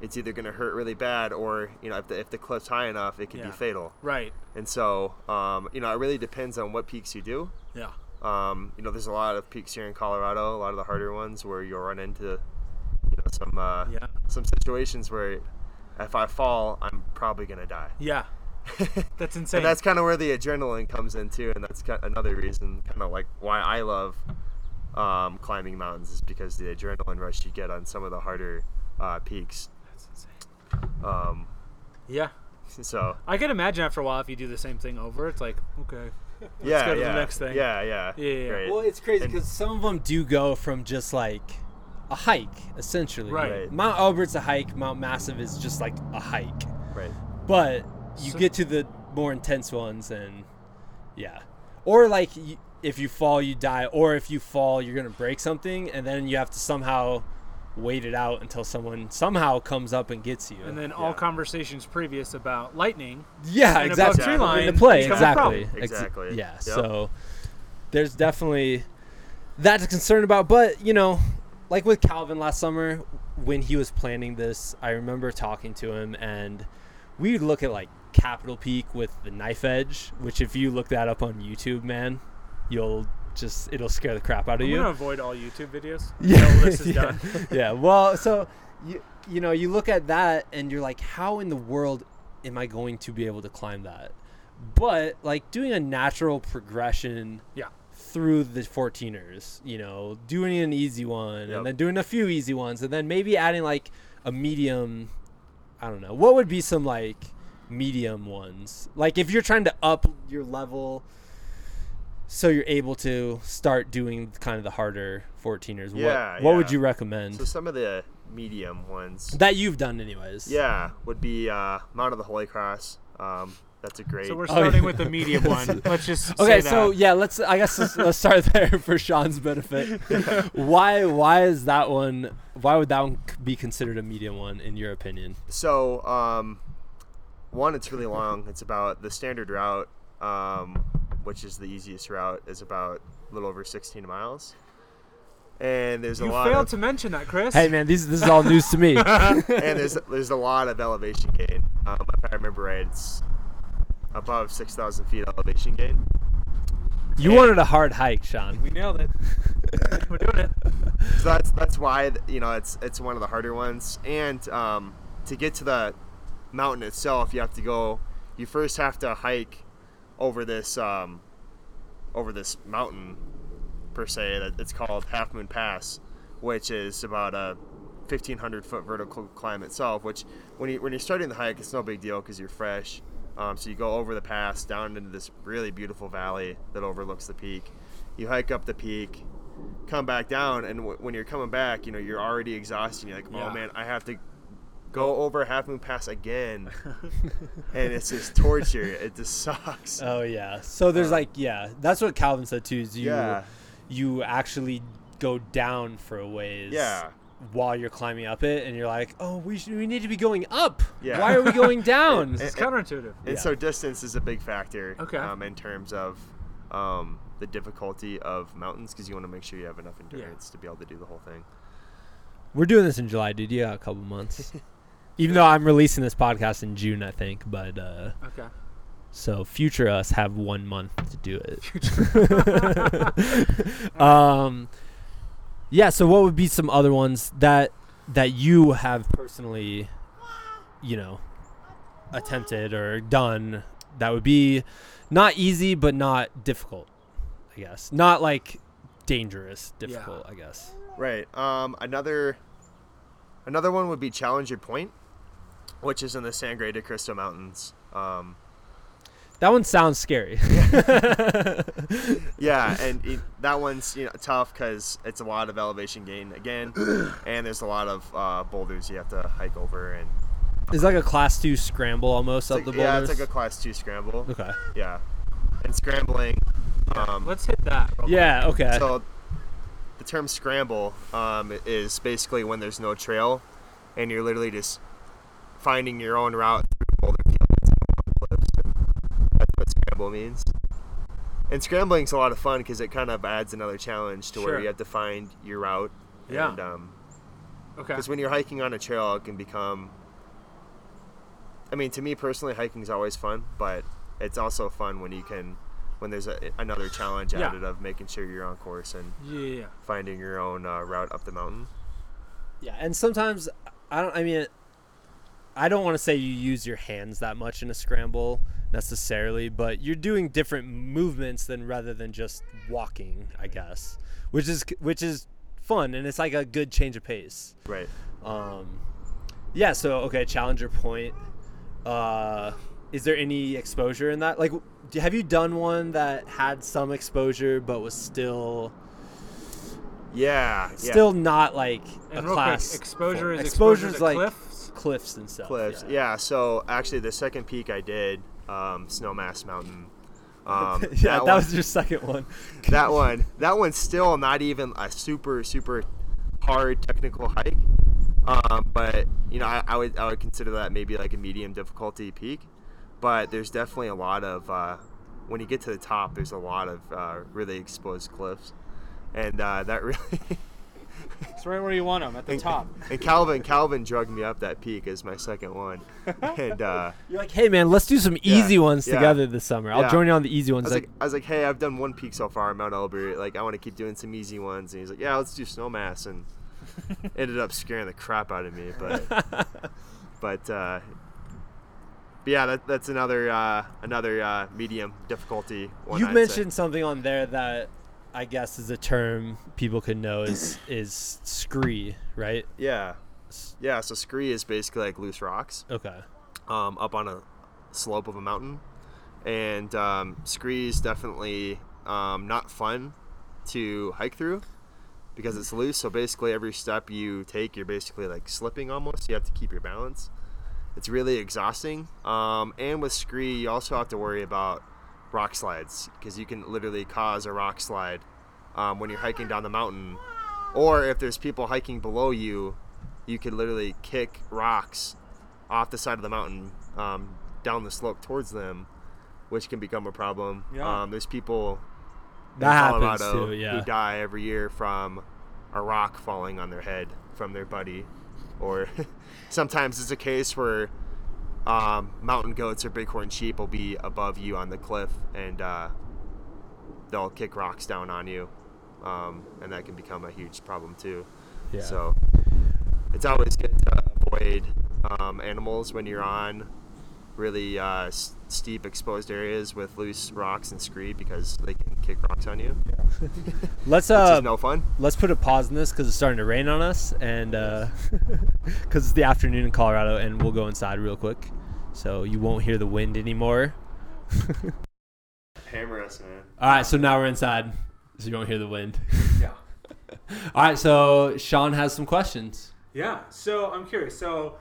[SPEAKER 2] it's either going to hurt really bad or you know if the, if the cliff's high enough, it can
[SPEAKER 3] Yeah.
[SPEAKER 2] be fatal.
[SPEAKER 3] Right.
[SPEAKER 2] And so um, you know it really depends on what peaks you do.
[SPEAKER 3] Yeah.
[SPEAKER 2] Um, you know, there's a lot of peaks here in Colorado, a lot of the harder ones where you'll run into, you know, some uh,
[SPEAKER 3] Yeah.
[SPEAKER 2] some situations where if I fall, I'm probably gonna die.
[SPEAKER 3] Yeah. That's insane.
[SPEAKER 2] and that's kind of where the adrenaline comes in too, and that's another reason, kind of like why I love um, climbing mountains is because the adrenaline rush you get on some of the harder uh, peaks.
[SPEAKER 3] That's insane.
[SPEAKER 2] Um,
[SPEAKER 3] Yeah.
[SPEAKER 2] so
[SPEAKER 3] I can imagine after a while if you do the same thing over, it's like okay.
[SPEAKER 2] Let's yeah,
[SPEAKER 3] go to the next thing.
[SPEAKER 2] Yeah, yeah,
[SPEAKER 3] Yeah, yeah, yeah.
[SPEAKER 2] Great.
[SPEAKER 1] Well, it's crazy because some of them do go from just like a hike, essentially.
[SPEAKER 3] Right.
[SPEAKER 2] Right.
[SPEAKER 1] Mount Elbert's a hike. Mount Massive is just like a hike.
[SPEAKER 2] right.
[SPEAKER 1] But you
[SPEAKER 3] So-
[SPEAKER 1] get to the more intense ones, and yeah, or like if you fall, you die, or if you fall, you're gonna break something, and then you have to somehow wait it out until someone somehow comes up and gets you.
[SPEAKER 3] And then all conversations previous about lightning.
[SPEAKER 1] yeah,
[SPEAKER 3] and above
[SPEAKER 1] exactly.
[SPEAKER 2] tree
[SPEAKER 1] Come
[SPEAKER 3] line
[SPEAKER 1] into play
[SPEAKER 3] become a
[SPEAKER 1] exactly. Ex-
[SPEAKER 2] Exactly.
[SPEAKER 1] yeah.
[SPEAKER 2] Yep.
[SPEAKER 1] So there's definitely that to concern about, but you know, like with Calvin last summer when he was planning this, I remember talking to him and we would look at like Capitol Peak with the knife edge, which if you look that up on YouTube, man, you'll just it'll scare the crap out of
[SPEAKER 3] I'm
[SPEAKER 1] you.
[SPEAKER 3] gonna avoid all YouTube videos.
[SPEAKER 1] Yeah,
[SPEAKER 3] this is
[SPEAKER 1] yeah.
[SPEAKER 3] done.
[SPEAKER 1] yeah. Well, so you you know you look at that and you're like, how in the world am I going to be able to climb that? But like doing a natural progression
[SPEAKER 3] Yeah.
[SPEAKER 1] Through the 14ers, you know, doing an easy one
[SPEAKER 2] Yep.
[SPEAKER 1] and then doing a few easy ones and then maybe adding like a medium. I don't know. What would be some like medium ones? Like if you're trying to up your level so you're able to start doing kind of the harder 14ers.
[SPEAKER 2] Yeah,
[SPEAKER 1] what, what would you recommend?
[SPEAKER 2] So some of the medium ones.
[SPEAKER 1] that you've done anyways.
[SPEAKER 2] Yeah, would be uh, Mount of the Holy Cross. Um, that's a great.
[SPEAKER 3] So we're
[SPEAKER 1] Oh,
[SPEAKER 3] starting
[SPEAKER 1] yeah.
[SPEAKER 3] with the medium one. Let's just
[SPEAKER 1] Okay,
[SPEAKER 3] say
[SPEAKER 1] so
[SPEAKER 3] that.
[SPEAKER 1] yeah, let's. I guess let's, let's start there for Sean's benefit. why? Why is that one? Why would that one be considered a medium one in your opinion?
[SPEAKER 2] so um, one, it's really long. It's about the standard route, um, which is the easiest route, is about a little over 16 miles. And there's a
[SPEAKER 3] you
[SPEAKER 2] lot
[SPEAKER 3] failed
[SPEAKER 2] of
[SPEAKER 3] to mention that, Chris.
[SPEAKER 1] Hey man, these this is all news to me.
[SPEAKER 2] and there's there's a lot of elevation gain. Um, if I remember right, it's above 6,000 feet elevation gain.
[SPEAKER 1] You
[SPEAKER 2] And-
[SPEAKER 1] wanted a hard hike, Sean.
[SPEAKER 3] we nailed it. We're doing it.
[SPEAKER 2] So that's that's why you know it's it's one of the harder ones. And um, to get to the mountain itself, you have to go. You first have to hike over this um, over this mountain per se. That it's called Half Moon Pass, which is about a 1,500 foot vertical climb itself. Which when you when you're starting the hike, it's no big deal because you're fresh. Um, so you go over the pass down into this really beautiful valley that overlooks the peak. You hike up the peak, come back down, and w- when you're coming back, you know you're already exhausted. You're like, oh
[SPEAKER 3] Yeah.
[SPEAKER 2] man, I have to go over Half Moon Pass again, and it's just torture. It just sucks.
[SPEAKER 1] Oh yeah. So there's
[SPEAKER 2] Uh,
[SPEAKER 1] like yeah, that's what Calvin said too. Is you
[SPEAKER 2] Yeah.
[SPEAKER 1] you actually go down for a ways.
[SPEAKER 2] Yeah.
[SPEAKER 1] While you're climbing up it, and you're like, oh, we should, we need to be going up.
[SPEAKER 2] Yeah.
[SPEAKER 1] Why are we going down?
[SPEAKER 2] And-
[SPEAKER 3] It's counterintuitive.
[SPEAKER 2] And
[SPEAKER 1] Yeah.
[SPEAKER 2] so distance is a big factor.
[SPEAKER 3] Okay.
[SPEAKER 2] Um, in terms of um, the difficulty of mountains, because you want to make sure you have enough endurance to be able to do the whole thing.
[SPEAKER 1] We're doing this in July, dude. You got a couple months. Even though I'm releasing this podcast in June, I think, but uh,
[SPEAKER 3] Okay.
[SPEAKER 1] so future us have one month to do it. um, yeah. So what would be some other ones that that you have personally, you know, attempted or done that would be not easy but not difficult? I guess not like dangerous,
[SPEAKER 3] Yeah.
[SPEAKER 1] difficult. I guess.
[SPEAKER 2] Right. Um, another another one would be Challenger Point, which is in the Sangre de Cristo Mountains. Um,
[SPEAKER 1] That one sounds scary.
[SPEAKER 2] yeah, and it, that one's you know tough because it's a lot of elevation gain again, and there's a lot of uh, boulders you have to hike over, and
[SPEAKER 1] It's like a class two scramble almost
[SPEAKER 2] it's
[SPEAKER 1] up
[SPEAKER 2] like-
[SPEAKER 1] the boulders.
[SPEAKER 2] yeah,
[SPEAKER 1] boulders.
[SPEAKER 2] it's like a class two scramble.
[SPEAKER 1] okay.
[SPEAKER 2] Yeah, and scrambling. Um,
[SPEAKER 3] Let's hit that. real quick.
[SPEAKER 1] Yeah. Okay.
[SPEAKER 2] so the term scramble um, is basically when there's no trail, and you're literally just finding your own route through boulder scramble means. And scrambling's a lot of fun because it kind of adds another challenge to
[SPEAKER 3] Sure.
[SPEAKER 2] where you have to find your route.
[SPEAKER 3] Yeah.
[SPEAKER 2] And um,
[SPEAKER 3] Okay.
[SPEAKER 2] because when you're hiking on a trail, it can become. I mean, to me personally, hiking is always fun, but it's also fun when you can, when there's a, another challenge
[SPEAKER 3] Yeah.
[SPEAKER 2] added of making sure you're on course and
[SPEAKER 3] Yeah, yeah, yeah.
[SPEAKER 2] finding your own uh, route up the mountain.
[SPEAKER 1] Yeah, and sometimes I don't. I mean, I don't want to say you use your hands that much in a scramble necessarily, but you're doing different movements than rather than just walking. I guess, which is which is fun, and it's like a good change of pace.
[SPEAKER 2] Right.
[SPEAKER 1] Um, yeah. So okay, Challenger Point. Uh, is there any exposure in that? Like, have you done one that had some exposure but was still
[SPEAKER 2] Yeah. yeah.
[SPEAKER 1] still not like
[SPEAKER 3] And
[SPEAKER 1] a
[SPEAKER 3] real
[SPEAKER 1] class?
[SPEAKER 3] quick, exposure is exposure to
[SPEAKER 1] like-
[SPEAKER 3] cliffs.
[SPEAKER 1] Cliffs and stuff.
[SPEAKER 2] cliffs. Yeah. So actually, the second peak I did, um, Snowmass Mountain. Um,
[SPEAKER 1] yeah, that,
[SPEAKER 2] one-
[SPEAKER 1] was your second one.
[SPEAKER 2] that one. That one's still not even a super super hard technical hike. Um, but you know, I, I would I would consider that maybe like a medium difficulty peak. But there's definitely a lot of uh, when you get to the top, there's a lot of uh, really exposed cliffs, and uh, that really.
[SPEAKER 3] It's right where you want them, at the
[SPEAKER 2] and,
[SPEAKER 3] top.
[SPEAKER 2] And Calvin, Calvin drugged me up that peak as my second one, and uh,
[SPEAKER 1] You're like, hey man, let's do some
[SPEAKER 2] Yeah,
[SPEAKER 1] easy ones
[SPEAKER 2] yeah.
[SPEAKER 1] together this summer. I'll
[SPEAKER 2] Yeah.
[SPEAKER 1] join you on the easy
[SPEAKER 2] I
[SPEAKER 1] ones.
[SPEAKER 2] was
[SPEAKER 1] Like,
[SPEAKER 2] like, I was like, hey, I've done one peak so far, Mount Elbert. Like, I want to keep doing some easy ones. And he's like, yeah, let's do Snowmass, and ended up scaring the crap out of me. But, but, uh, but yeah, that, that's another uh, another uh, medium difficulty one.
[SPEAKER 1] you
[SPEAKER 2] I'd say.
[SPEAKER 1] mentioned something on there that I guess is a term people could know is is scree, right?
[SPEAKER 2] yeah, yeah. So scree is basically like loose rocks.
[SPEAKER 1] Okay.
[SPEAKER 2] um, up on a slope of a mountain, and um, scree is definitely um, not fun to hike through because it's loose. So basically, every step you take, you're basically like slipping almost. You have to keep your balance. It's really exhausting. Um, and with scree, you also have to worry about rock slides because you can literally cause a rock slide um, when you're hiking down the mountain, or if there's people hiking below you, you could literally kick rocks off the side of the mountain um, down the slope towards them, which can become a problem.
[SPEAKER 3] Yeah.
[SPEAKER 2] Um, there's people in
[SPEAKER 1] That happens
[SPEAKER 2] Colorado
[SPEAKER 1] too, yeah.
[SPEAKER 2] who die every year from a rock falling on their head from their buddy, or sometimes it's a case where um, mountain goats or bighorn sheep will be above you on the cliff and uh, they'll kick rocks down on you, um, and that can become a huge problem too.
[SPEAKER 1] Yeah.
[SPEAKER 2] So it's always good to avoid um, animals when you're on really uh, s- steep exposed areas with loose rocks and scree because they can kick rocks on you,
[SPEAKER 1] let's
[SPEAKER 2] which
[SPEAKER 1] uh
[SPEAKER 2] is no fun.
[SPEAKER 1] let's put a pause in this because it's starting to rain on us, and because it's the afternoon in Colorado, and we'll go inside real quick, so you won't hear the wind anymore.
[SPEAKER 2] Hammer us, man.
[SPEAKER 1] All right, so now we're inside, so you won't hear the wind.
[SPEAKER 3] Yeah.
[SPEAKER 1] All right, so Sean has some questions.
[SPEAKER 3] Yeah. So I'm curious. So,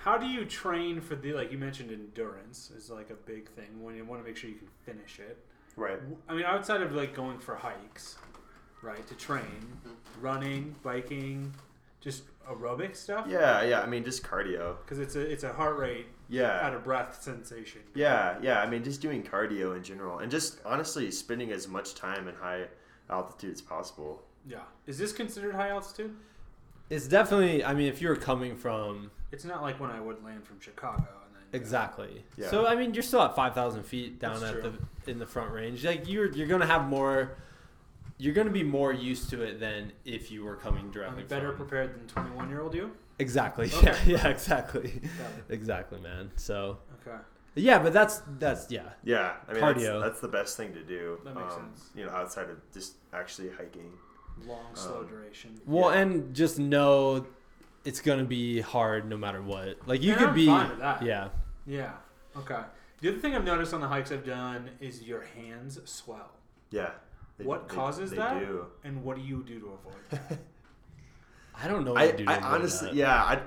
[SPEAKER 3] how do you train for the like you mentioned endurance is like a big thing when you want to make sure you can finish it.
[SPEAKER 2] Right.
[SPEAKER 3] I mean, outside of like going for hikes, right? To train, mm-hmm. running, biking, just aerobic stuff.
[SPEAKER 2] Yeah, yeah. I mean, just cardio.
[SPEAKER 3] Because it's a it's a heart rate
[SPEAKER 2] Yeah.
[SPEAKER 3] out of breath sensation.
[SPEAKER 2] Yeah, yeah. I mean, just doing cardio in general, and just honestly spending as much time in high altitude as possible.
[SPEAKER 3] Yeah. Is this considered high altitude?
[SPEAKER 1] It's definitely. I mean, if you're coming from
[SPEAKER 3] It's not like when I would land from Chicago and then
[SPEAKER 1] exactly,
[SPEAKER 2] Yeah.
[SPEAKER 1] so I mean, you're still at five thousand feet down
[SPEAKER 3] That's
[SPEAKER 1] at
[SPEAKER 3] true.
[SPEAKER 1] the in the front range. Like you're you're gonna have more. You're gonna be more used to it than if you were coming
[SPEAKER 3] I'm
[SPEAKER 1] directly.
[SPEAKER 3] better
[SPEAKER 1] from-
[SPEAKER 3] prepared than 21 year old you.
[SPEAKER 1] Exactly.
[SPEAKER 3] Okay.
[SPEAKER 1] Yeah. Yeah. Exactly. Exactly, man. So
[SPEAKER 3] Okay.
[SPEAKER 1] yeah, but that's that's yeah.
[SPEAKER 2] Yeah, I mean,
[SPEAKER 1] Cardio.
[SPEAKER 2] That's, that's the best thing to do.
[SPEAKER 3] That makes
[SPEAKER 2] um,
[SPEAKER 3] sense.
[SPEAKER 2] You know, outside of just actually hiking.
[SPEAKER 3] Long, slow
[SPEAKER 2] Um,
[SPEAKER 3] duration.
[SPEAKER 1] Well,
[SPEAKER 2] Yeah.
[SPEAKER 1] and just know it's gonna be hard no matter what. Like you
[SPEAKER 3] And
[SPEAKER 1] could
[SPEAKER 3] I'm
[SPEAKER 1] be.
[SPEAKER 3] fine with that.
[SPEAKER 1] Yeah.
[SPEAKER 3] Yeah. Okay. The other thing I've noticed on the hikes I've done is your hands swell.
[SPEAKER 2] Yeah. They-
[SPEAKER 3] what
[SPEAKER 2] they-
[SPEAKER 3] causes
[SPEAKER 2] they
[SPEAKER 3] that?
[SPEAKER 2] do.
[SPEAKER 3] And what do you do to avoid that?
[SPEAKER 1] I don't know what
[SPEAKER 2] I,
[SPEAKER 1] to do. to
[SPEAKER 2] I
[SPEAKER 1] avoid
[SPEAKER 2] honestly,
[SPEAKER 1] that.
[SPEAKER 2] yeah, I,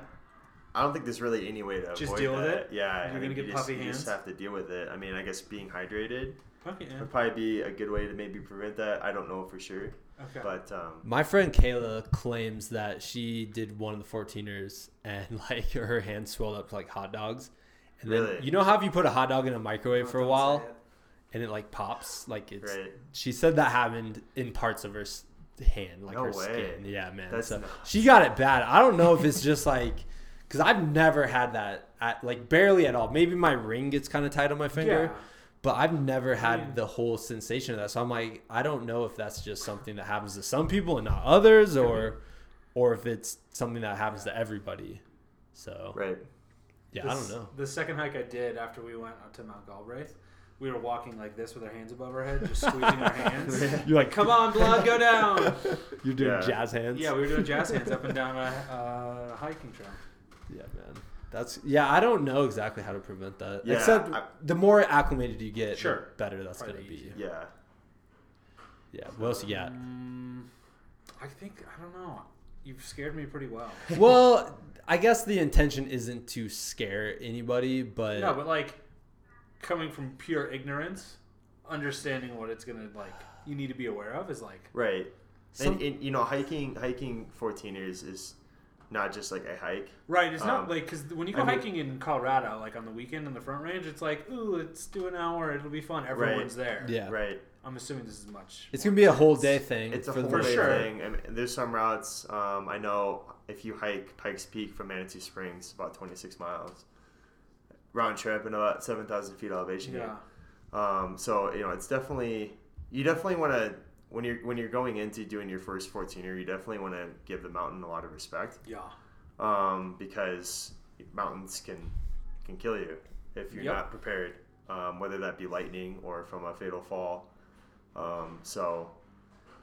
[SPEAKER 2] I don't think there's really any way to avoid.
[SPEAKER 3] Just
[SPEAKER 2] avoid
[SPEAKER 3] deal with
[SPEAKER 2] that.
[SPEAKER 3] it?
[SPEAKER 2] Yeah,
[SPEAKER 3] You're
[SPEAKER 2] I
[SPEAKER 3] gonna
[SPEAKER 2] think
[SPEAKER 3] get
[SPEAKER 2] you just,
[SPEAKER 3] puffy
[SPEAKER 2] you just have to deal with it. I mean, I guess being hydrated
[SPEAKER 3] okay, yeah.
[SPEAKER 2] would probably be a good way to maybe prevent that. I don't know for sure,
[SPEAKER 3] Okay.
[SPEAKER 2] but um,
[SPEAKER 1] My friend Kayla claims that she did one of the 14ers and like her hands swelled up to like hot dogs. And then
[SPEAKER 2] Really?
[SPEAKER 1] you know how if you put a hot dog in a microwave for a while
[SPEAKER 3] it.
[SPEAKER 1] and it like pops, like it's.
[SPEAKER 2] right.
[SPEAKER 1] She said that happened in parts of her hand, like
[SPEAKER 2] No
[SPEAKER 1] her
[SPEAKER 2] way.
[SPEAKER 1] skin. Yeah, man.
[SPEAKER 2] That's
[SPEAKER 1] so
[SPEAKER 2] nuts.
[SPEAKER 1] she got it bad. I don't know if it's just like because I've never had that at like barely at all. Maybe my ring gets kind of tight on my finger.
[SPEAKER 3] Yeah.
[SPEAKER 1] But I've never had
[SPEAKER 3] mean-
[SPEAKER 1] the whole sensation of that. So I'm like, I don't know if that's just something that happens to some people and not others, or or if it's something that happens to everybody. So
[SPEAKER 2] Right.
[SPEAKER 1] yeah, I don't know.
[SPEAKER 3] The second hike I did after we went up to Mount Galbraith, we were walking like this with our hands above our head, just squeezing our hands.
[SPEAKER 1] You're like,
[SPEAKER 3] Come on, blood, go down.
[SPEAKER 1] you're doing
[SPEAKER 2] Yeah.
[SPEAKER 1] jazz hands.
[SPEAKER 3] Yeah, we were doing jazz hands up and down a uh, hiking trail.
[SPEAKER 1] Yeah, man. That's yeah. I don't know exactly how to prevent that.
[SPEAKER 2] Yeah,
[SPEAKER 1] Except
[SPEAKER 2] I-
[SPEAKER 1] the more acclimated you get,
[SPEAKER 3] Sure.
[SPEAKER 1] the better that's gonna be.
[SPEAKER 2] Yeah.
[SPEAKER 1] Yeah. What else you got?
[SPEAKER 3] Mm, I think I don't know. You've scared me pretty well.
[SPEAKER 1] well, I guess the intention isn't to scare anybody, but
[SPEAKER 3] No, but like coming from pure ignorance, understanding what it's gonna like, you need to be aware of is like
[SPEAKER 2] Right.
[SPEAKER 1] Some-
[SPEAKER 2] and, and you know, hiking hiking 14ers is not just like a hike.
[SPEAKER 3] right. It's not
[SPEAKER 2] Um,
[SPEAKER 3] like because when you go
[SPEAKER 2] I mean-
[SPEAKER 3] hiking in Colorado, like on the weekend in the Front Range, it's like, ooh, let's do an hour. It'll be fun. Everyone's there.
[SPEAKER 1] yeah,
[SPEAKER 2] Right.
[SPEAKER 3] I'm assuming this is much.
[SPEAKER 1] it's
[SPEAKER 3] more
[SPEAKER 1] gonna be a whole day thing.
[SPEAKER 2] It's a
[SPEAKER 1] for
[SPEAKER 2] whole
[SPEAKER 1] the
[SPEAKER 3] For
[SPEAKER 2] day
[SPEAKER 3] sure.
[SPEAKER 2] thing. I mean, there's some routes. Um, I know if you hike Pikes Peak from Manitou Springs, about 26 miles round trip and about 7,000 feet elevation.
[SPEAKER 3] Yeah.
[SPEAKER 2] Um, so you know, it's definitely you definitely want to when you're when you're going into doing your first 14er, you definitely want to give the mountain a lot of respect
[SPEAKER 3] Yeah.
[SPEAKER 2] um, because mountains can can kill you if you're
[SPEAKER 3] Yep.
[SPEAKER 2] not prepared, um, whether that be lightning or from a fatal fall. Um, so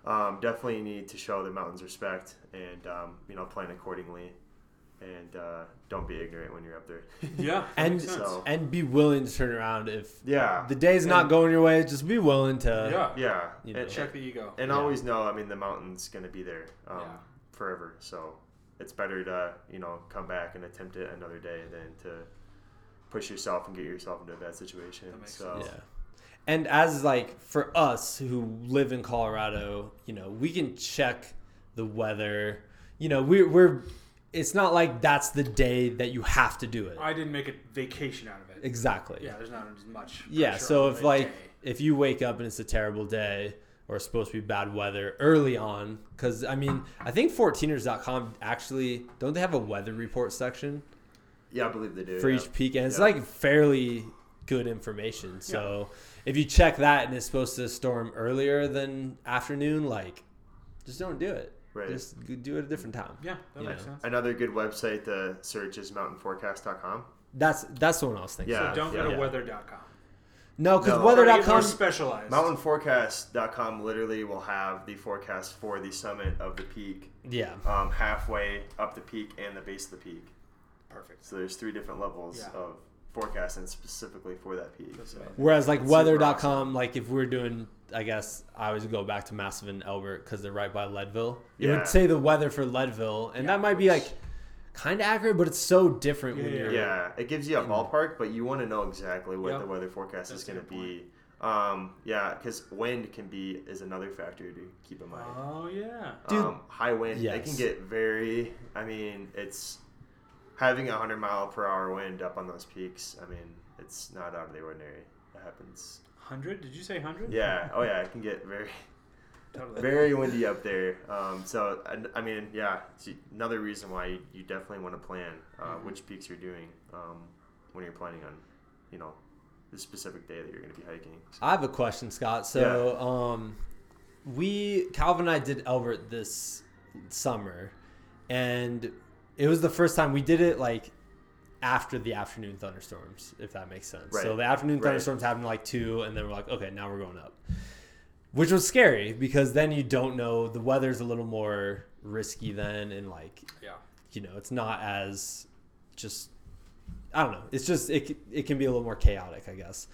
[SPEAKER 2] um, definitely need to show the mountains respect and um, you know plan accordingly, and uh, don't be ignorant when you're up there.
[SPEAKER 3] Yeah.
[SPEAKER 1] and.
[SPEAKER 2] So-
[SPEAKER 1] and be willing to turn around if
[SPEAKER 2] yeah,
[SPEAKER 1] the day's not going your way. Just be willing to.
[SPEAKER 3] yeah.
[SPEAKER 2] yeah,
[SPEAKER 1] You know.
[SPEAKER 2] and,
[SPEAKER 3] Check the ego.
[SPEAKER 2] and
[SPEAKER 1] Yeah.
[SPEAKER 2] always know. I mean, the mountain's gonna be there um,
[SPEAKER 3] Yeah.
[SPEAKER 2] forever. So it's better to you know come back and attempt it another day than to push yourself and get yourself into a bad situation.
[SPEAKER 3] That makes
[SPEAKER 2] so
[SPEAKER 3] sense.
[SPEAKER 1] Yeah. And as like for us who live in Colorado, you know, we can check the weather. You know, we're we're it's not like that's the day that you have to do it.
[SPEAKER 3] I didn't make a vacation out of it.
[SPEAKER 1] Exactly.
[SPEAKER 3] Yeah, there's not as much.
[SPEAKER 1] Yeah, so if like
[SPEAKER 3] day.
[SPEAKER 1] if you wake up and it's a terrible day or it's supposed to be bad weather early on cuz I mean, I think 14ers.com actually don't they have a weather report section
[SPEAKER 2] yeah, I believe they do.
[SPEAKER 1] for
[SPEAKER 2] yeah.
[SPEAKER 1] each peak and it's
[SPEAKER 2] Yeah.
[SPEAKER 1] like fairly good information. So if you check that and it's supposed to storm earlier than afternoon, like just don't do it.
[SPEAKER 2] Right.
[SPEAKER 1] Just do it a different time.
[SPEAKER 3] yeah, that
[SPEAKER 1] you
[SPEAKER 3] makes
[SPEAKER 1] know.
[SPEAKER 3] sense.
[SPEAKER 2] Another good website to search is mountainforecast.com.
[SPEAKER 1] That's that's the one I was thinking.
[SPEAKER 2] Yeah.
[SPEAKER 3] so don't go to
[SPEAKER 1] yeah.
[SPEAKER 3] weather.com.
[SPEAKER 1] No, because
[SPEAKER 2] No.
[SPEAKER 3] Try to get more
[SPEAKER 1] weather.com
[SPEAKER 3] specialized.
[SPEAKER 2] Mountainforecast.com literally will have the forecast for the summit of the peak,
[SPEAKER 1] Yeah.
[SPEAKER 2] um, halfway up the peak and the base of the peak.
[SPEAKER 3] Perfect.
[SPEAKER 2] So there's three different levels
[SPEAKER 3] Yeah.
[SPEAKER 2] of forecasting specifically for that peak. So.
[SPEAKER 1] Whereas like
[SPEAKER 2] It's super
[SPEAKER 1] weather.com,
[SPEAKER 2] awesome.
[SPEAKER 1] like if we're doing, I guess I always go back to Massive and Elbert because they're right by Leadville. It
[SPEAKER 2] Yeah.
[SPEAKER 1] would say the weather for Leadville, and
[SPEAKER 3] Yeah,
[SPEAKER 1] that might be like kind of accurate, but it's so different when
[SPEAKER 3] Yeah,
[SPEAKER 1] you're.
[SPEAKER 2] Yeah, it gives you a ballpark, but you want to know exactly what
[SPEAKER 3] Yep.
[SPEAKER 2] the weather forecast
[SPEAKER 3] That's
[SPEAKER 2] is going to be. Um, yeah, because wind can be is another factor to keep in mind.
[SPEAKER 3] Oh yeah.
[SPEAKER 1] Dude.
[SPEAKER 2] um, high wind, it can get very. I mean, it's having a hundred mile per hour wind up on those peaks. I mean, it's not out of the ordinary. It happens.
[SPEAKER 3] Hundred? Did you say hundred?
[SPEAKER 2] Yeah. Oh yeah, it can get very
[SPEAKER 3] Totally.
[SPEAKER 2] very windy up there. Um, so I, I mean, yeah, it's another reason why you, you definitely want to plan uh,
[SPEAKER 3] Mhm.
[SPEAKER 2] which peaks you're doing um, when you're planning on, you know, the specific day that you're going to be hiking. So-
[SPEAKER 1] I have a question, Scott. So, um, we Calvin and I did Elbert this summer, and it was the first time we did it like after the afternoon thunderstorms, if that makes sense.
[SPEAKER 2] Right.
[SPEAKER 1] So the afternoon
[SPEAKER 2] Right.
[SPEAKER 1] thunderstorms happened like two, and then we're like, okay, now we're going up, which was scary because then you don't know the weather's a little more risky then, and like
[SPEAKER 3] Yeah.
[SPEAKER 1] you know it's not as just I don't know. It's just it it can be a little more chaotic, I guess.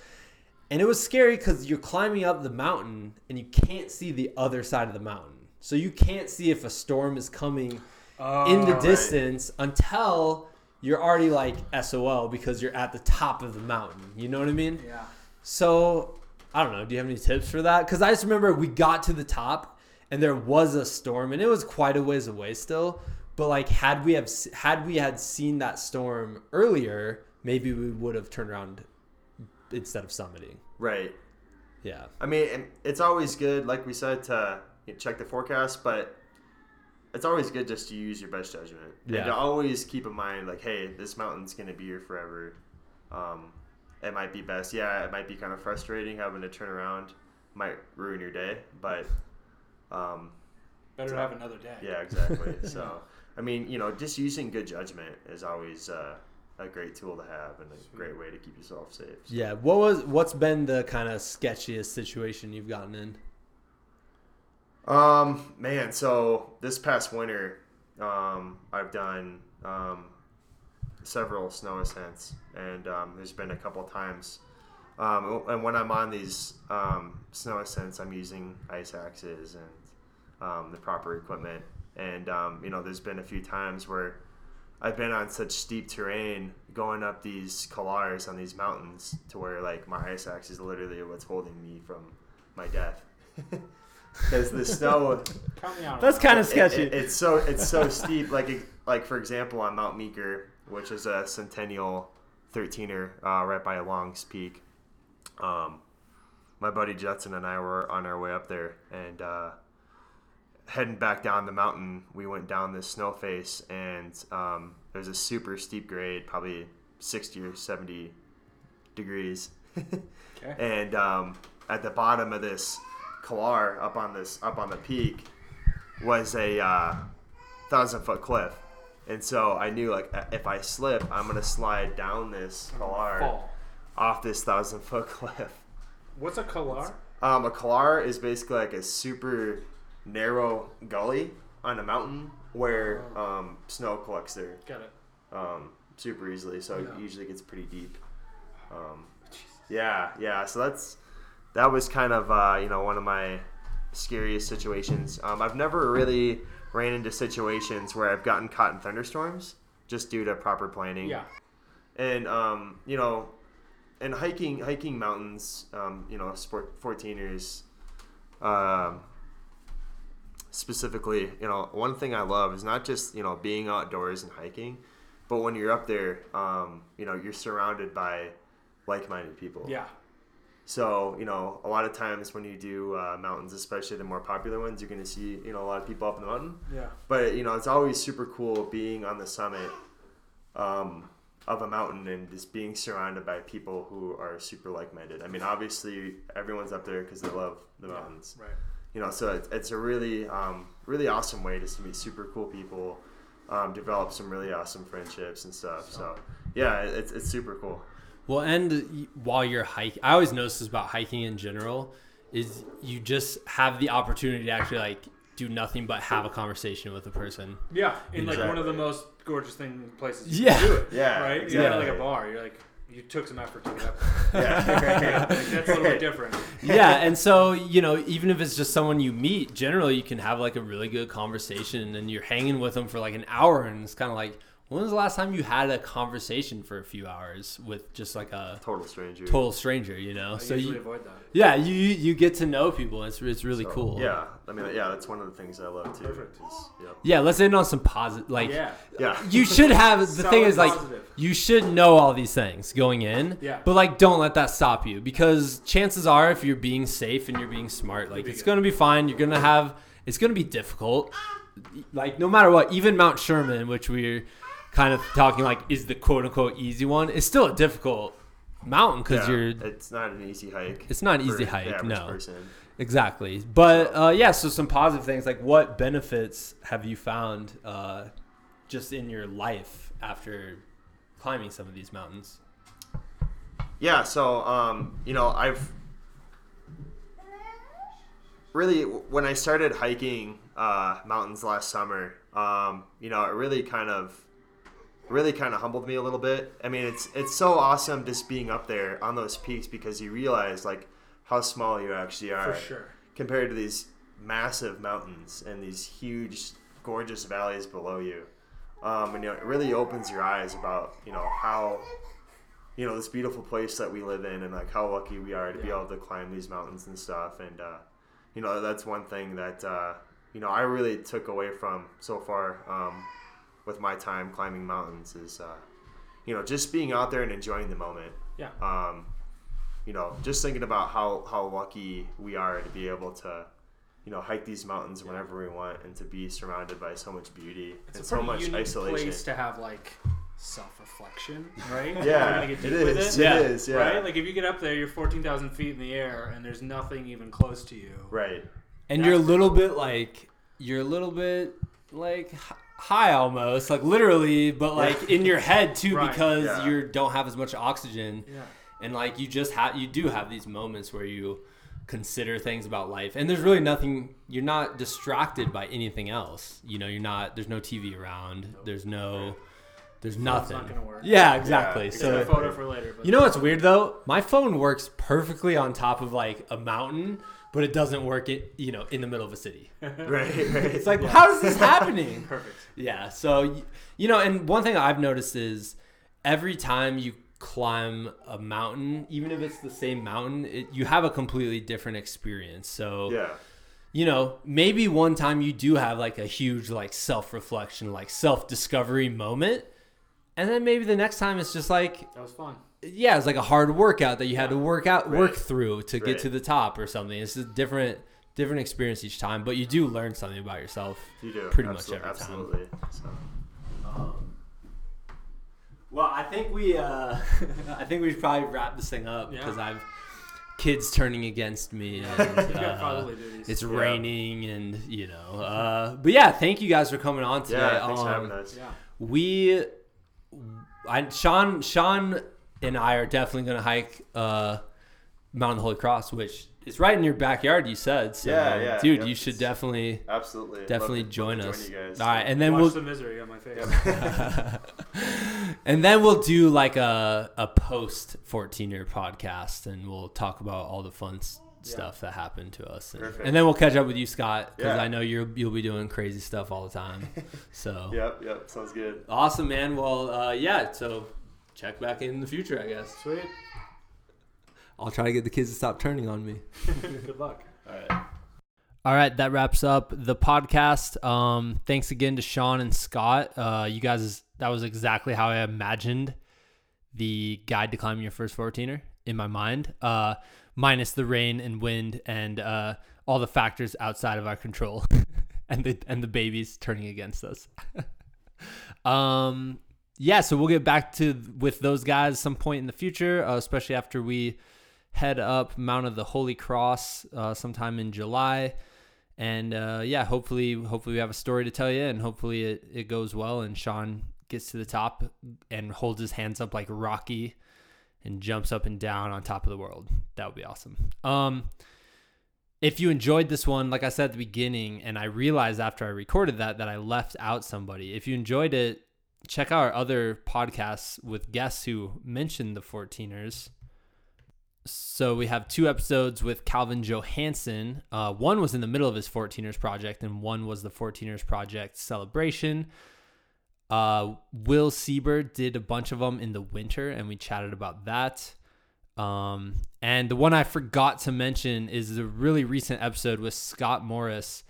[SPEAKER 1] And it was scary because you're climbing up the mountain and you can't see the other side of the mountain. So you can't see if a storm is coming oh, in
[SPEAKER 3] Oh,
[SPEAKER 1] the
[SPEAKER 2] right.
[SPEAKER 1] distance until you're already like SOL because you're at the top of the mountain. You know what I mean?
[SPEAKER 3] Yeah.
[SPEAKER 1] So I don't know. Do you have any tips for that? Because I just remember we got to the top and there was a storm and it was quite a ways away still. But like had we have had we had seen that storm earlier, maybe we would have turned around instead of summiting.
[SPEAKER 2] Right.
[SPEAKER 1] Yeah.
[SPEAKER 2] I mean, it's always good, like we said, to check the forecast, but it's always good just to use your best judgment.
[SPEAKER 1] Yeah.
[SPEAKER 2] And to always keep in mind, like, hey, this mountain's going to be here forever. Um, it might be best. Yeah, it might be kind of frustrating having to turn around, might ruin your day, but um,
[SPEAKER 3] Better to have another day.
[SPEAKER 2] yeah, exactly. so, I mean, you know, just using good judgment is always uh, a great tool to have and a great way to keep yourself safe. So-
[SPEAKER 1] Yeah. What was what's been the kind of sketchiest situation you've gotten in?
[SPEAKER 2] Um, man, so this past winter, um, I've done um, several snow ascents, and um, there's been a couple times. Um, and when I'm on these um, snow ascents, I'm using ice axes and um, the proper equipment. And um, you know, there's been a few times where I've been on such steep terrain, going up these couloirs on these mountains, to where like my ice axe is literally what's holding me from my death. Because the snow,
[SPEAKER 3] Count me out. on
[SPEAKER 1] That's kind of
[SPEAKER 2] it-
[SPEAKER 1] sketchy.
[SPEAKER 2] it- it's so it's so steep. Like it- like for example, on Mount Meeker, which is a Centennial 13er uh, right by Longs Peak. Um, my buddy Judson and I were on our way up there, and uh, heading back down the mountain, we went down this snow face, and um, it was a super steep grade, probably 60 or 70 degrees.
[SPEAKER 3] Okay.
[SPEAKER 2] and um, at the bottom of this couloir up on this up on the peak was a uh, thousand foot cliff and so i knew like if i slip i'm gonna slide down this couloir
[SPEAKER 3] Fall.
[SPEAKER 2] off this thousand foot cliff
[SPEAKER 3] What's a couloir?
[SPEAKER 2] um, a couloir is basically like a super narrow gully on a mountain where um, snow collects there
[SPEAKER 3] Got it.
[SPEAKER 2] um, super easily, so
[SPEAKER 3] Yeah.
[SPEAKER 2] it usually gets pretty deep. Um, yeah, yeah. So that's that was kind of uh, you know one of my scariest situations. Um, I've never really ran into situations where I've gotten caught in thunderstorms just due to proper planning.
[SPEAKER 3] Yeah.
[SPEAKER 2] And um, you know, and hiking hiking mountains, um, you know, sport 14ers. Um, specifically, you know, one thing I love is not just you know being outdoors and hiking, but when you're up there, um, you know, you're surrounded by like-minded people.
[SPEAKER 3] Yeah.
[SPEAKER 2] So you know, a lot of times when you do uh, mountains, especially the more popular ones, you're going to see you know a lot of people up in the mountain.
[SPEAKER 3] Yeah.
[SPEAKER 2] But you know, it's always super cool being on the summit um, of a mountain and just being surrounded by people who are super like-minded. I mean, obviously, everyone's up there because they love the mountains.
[SPEAKER 3] Right.
[SPEAKER 2] You know, so it's, it's a really, um, really awesome way just to meet super cool people, um, develop some really awesome friendships and stuff. So, yeah, it's, it's super cool.
[SPEAKER 1] Well, and while you're hiking, I always notice this about hiking in general is you just have the opportunity to actually like do nothing but have a conversation with a person.
[SPEAKER 3] Yeah. In like one of the most gorgeous thing places. You
[SPEAKER 1] Yeah.
[SPEAKER 3] Can do it.
[SPEAKER 2] Yeah,
[SPEAKER 3] Right.
[SPEAKER 2] exactly.
[SPEAKER 3] You're at like a bar. You're like you took some effort to get up.
[SPEAKER 2] Yeah.
[SPEAKER 3] Like, that's a little bit different.
[SPEAKER 1] yeah, and so you know, even if it's just someone you meet, generally you can have like a really good conversation, and you're hanging with them for like an hour, and it's kind of like, when was the last time you had a conversation for a few hours with just like a
[SPEAKER 2] Total stranger.
[SPEAKER 1] total stranger? You know,
[SPEAKER 3] I
[SPEAKER 1] so you,
[SPEAKER 3] avoid that.
[SPEAKER 1] yeah, you you get to know people. It's it's really
[SPEAKER 2] So,
[SPEAKER 1] cool.
[SPEAKER 2] Yeah. I mean, yeah, that's one of the things I love too.
[SPEAKER 3] Perfect.
[SPEAKER 2] is- yep.
[SPEAKER 1] yeah. Let's end on some positive. Like,
[SPEAKER 3] Yeah.
[SPEAKER 2] Yeah.
[SPEAKER 1] you should have the
[SPEAKER 3] Solid
[SPEAKER 1] thing is like you should know all these things going in
[SPEAKER 3] Yeah.
[SPEAKER 1] but like don't let that stop you because chances are if you're being safe and you're being smart like
[SPEAKER 3] be
[SPEAKER 1] it's
[SPEAKER 3] good.
[SPEAKER 1] going to be fine you're going to have it's going to be difficult like no matter what even mount sherman which we're kind of talking like is the quote unquote easy one it's still a difficult mountain because
[SPEAKER 2] Yeah,
[SPEAKER 1] you're
[SPEAKER 2] It's not an easy hike.
[SPEAKER 1] it's not an easy hike no
[SPEAKER 2] Person.
[SPEAKER 1] exactly but uh, yeah so some positive things like what benefits have you found uh, just in your life after climbing some of these mountains
[SPEAKER 2] Yeah, so um, you know, I've really when I started hiking uh, mountains last summer, um, you know, it really kind of really kind of humbled me a little bit. I mean, it's it's so awesome just being up there on those peaks because you realize like how small you actually are
[SPEAKER 3] For sure.
[SPEAKER 2] compared to these massive mountains and these huge, gorgeous valleys below you. Um, and you know, it really opens your eyes about you know how you know this beautiful place that we live in and like how lucky we are to be able to climb these mountains and stuff. And uh, you know that's one thing that uh, you know I really took away from so far um, with my time climbing mountains is uh, you know just being out there and enjoying the moment
[SPEAKER 3] Yeah.
[SPEAKER 2] um, you know, just thinking about how, how lucky we are to be able to, you know, hike these mountains whenever we want and to be surrounded by so much beauty
[SPEAKER 3] It's
[SPEAKER 2] and
[SPEAKER 3] a
[SPEAKER 2] so
[SPEAKER 3] pretty
[SPEAKER 2] much
[SPEAKER 3] unique
[SPEAKER 2] isolation.
[SPEAKER 3] place to have like self-reflection, right?
[SPEAKER 2] Yeah,
[SPEAKER 3] We're gonna get
[SPEAKER 2] it
[SPEAKER 3] deep with
[SPEAKER 2] is.
[SPEAKER 3] it.
[SPEAKER 2] It is. Yeah.
[SPEAKER 3] Right? Like if you get up there, you're 14,000 feet in the air, and there's nothing even close to you.
[SPEAKER 2] right.
[SPEAKER 1] And you're a little bit like you're a little bit like h- high almost, like literally, but like in your head too
[SPEAKER 3] Right.
[SPEAKER 1] because
[SPEAKER 2] Yeah.
[SPEAKER 1] you don't have as much oxygen.
[SPEAKER 3] Yeah.
[SPEAKER 1] And like you just have you do have these moments where you consider things about life. And there's really nothing you're not distracted by anything else. You know, you're not there's no TV around. There's no there's nothing.
[SPEAKER 3] not gonna work.
[SPEAKER 1] Yeah, exactly.
[SPEAKER 2] Yeah,
[SPEAKER 1] so
[SPEAKER 3] photo for later. But
[SPEAKER 1] you know what's weird though? My phone works perfectly on top of like a mountain, but it doesn't work it you know in the middle of a city.
[SPEAKER 2] Right. Right.
[SPEAKER 1] It's like how is this happening?
[SPEAKER 3] Perfect.
[SPEAKER 1] Yeah. So you know, and one thing I've noticed is every time you climb a mountain, even if it's the same mountain, it, you have a completely different experience. So
[SPEAKER 2] yeah.
[SPEAKER 1] you know, maybe one time you do have like a huge like self-reflection, like self-discovery moment. And then maybe the next time it's just like
[SPEAKER 3] That was fun.
[SPEAKER 1] Yeah, it's like a hard workout that you had to work out, work through to get to the top or something. It's a different, different experience each time, but you do learn something about yourself.
[SPEAKER 2] You do.
[SPEAKER 1] Pretty much
[SPEAKER 2] Absol-
[SPEAKER 1] every time.
[SPEAKER 2] Absolutely. So,
[SPEAKER 1] Well, I think we, uh, I think we should probably wrap this thing up
[SPEAKER 3] Yeah.
[SPEAKER 1] because I've kids turning against me. And, uh, it's
[SPEAKER 2] Yeah.
[SPEAKER 1] raining, and you know, uh, but yeah, thank you guys for coming on today.
[SPEAKER 2] yeah. Thanks for
[SPEAKER 1] Um,
[SPEAKER 2] having us.
[SPEAKER 3] yeah.
[SPEAKER 1] we I Sean Sean and I are definitely gonna hike uh Mount Holy Cross, which is right in your backyard, you said. So
[SPEAKER 2] Yeah, yeah,
[SPEAKER 1] dude,
[SPEAKER 2] yep,
[SPEAKER 1] you should definitely
[SPEAKER 2] Absolutely. Love
[SPEAKER 1] definitely
[SPEAKER 2] to-
[SPEAKER 1] join
[SPEAKER 2] love to
[SPEAKER 1] us.
[SPEAKER 2] you guys.
[SPEAKER 1] All right, and then
[SPEAKER 3] Watch
[SPEAKER 1] we'll
[SPEAKER 3] the misery on my face.
[SPEAKER 1] and then we'll do like a a post 14er podcast and we'll talk about all the fun s- stuff that happened to us. And,
[SPEAKER 2] Perfect.
[SPEAKER 1] and then we'll catch up with you, Scott, because
[SPEAKER 2] Yeah.
[SPEAKER 1] I know you're you'll be doing crazy stuff all the time. So
[SPEAKER 2] Yep. Yep. Sounds good.
[SPEAKER 1] awesome, man. Well, uh, yeah. So check back in the future, I guess.
[SPEAKER 3] Sweet.
[SPEAKER 1] I'll try to get the kids to stop turning on me.
[SPEAKER 3] Good luck.
[SPEAKER 2] All right.
[SPEAKER 1] All right, that wraps up the podcast. Um, thanks again to Sean and Scott. Uh, you guys, that was exactly how I imagined the guide to climbing your first 14er in my mind, uh, minus the rain and wind and uh, all the factors outside of our control, and the and the babies turning against us. um, yeah, so we'll get back to with those guys some point in the future, uh, especially after we head up Mount of the Holy Cross uh, sometime in July. And uh, yeah, hopefully, hopefully we have a story to tell you, and hopefully it, it goes well. And Sean gets to the top and holds his hands up like Rocky, and jumps up and down on top of the world. That would be awesome. Um, if you enjoyed this one, like I said at the beginning, and I realized after I recorded that that I left out somebody. If you enjoyed it, check out our other podcasts with guests who mentioned the 14ers. So we have two episodes with Calvin Johansson. Uh, one was in the middle of his 14ers project, and one was the 14ers project celebration. Uh, Will Sieber did a bunch of them in the winter, and we chatted about that. Um, and the one I forgot to mention is the really recent episode with Scott Morris,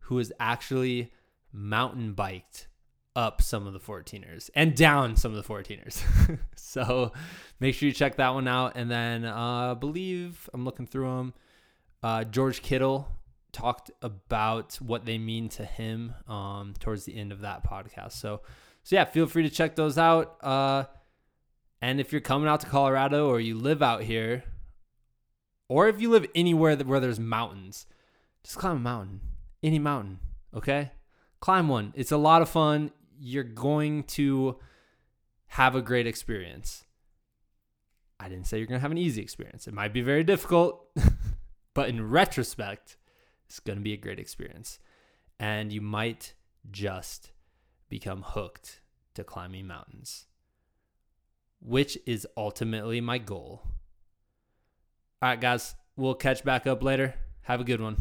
[SPEAKER 1] who is actually mountain biked up some of the 14ers and down some of the 14ers. so make sure you check that one out. And then uh, believe I'm looking through them. Uh, George Kittle talked about what they mean to him um, towards the end of that podcast. So, so yeah, feel free to check those out. Uh, and if you're coming out to Colorado or you live out here, or if you live anywhere that, where there's mountains, just climb a mountain, any mountain, okay? Climb one. It's a lot of fun. You're going to have a great experience. I didn't say you're going to have an easy experience. It might be very difficult, but in retrospect, it's going to be a great experience. And you might just become hooked to climbing mountains, which is ultimately my goal. All right, guys, we'll catch back up later. Have a good one.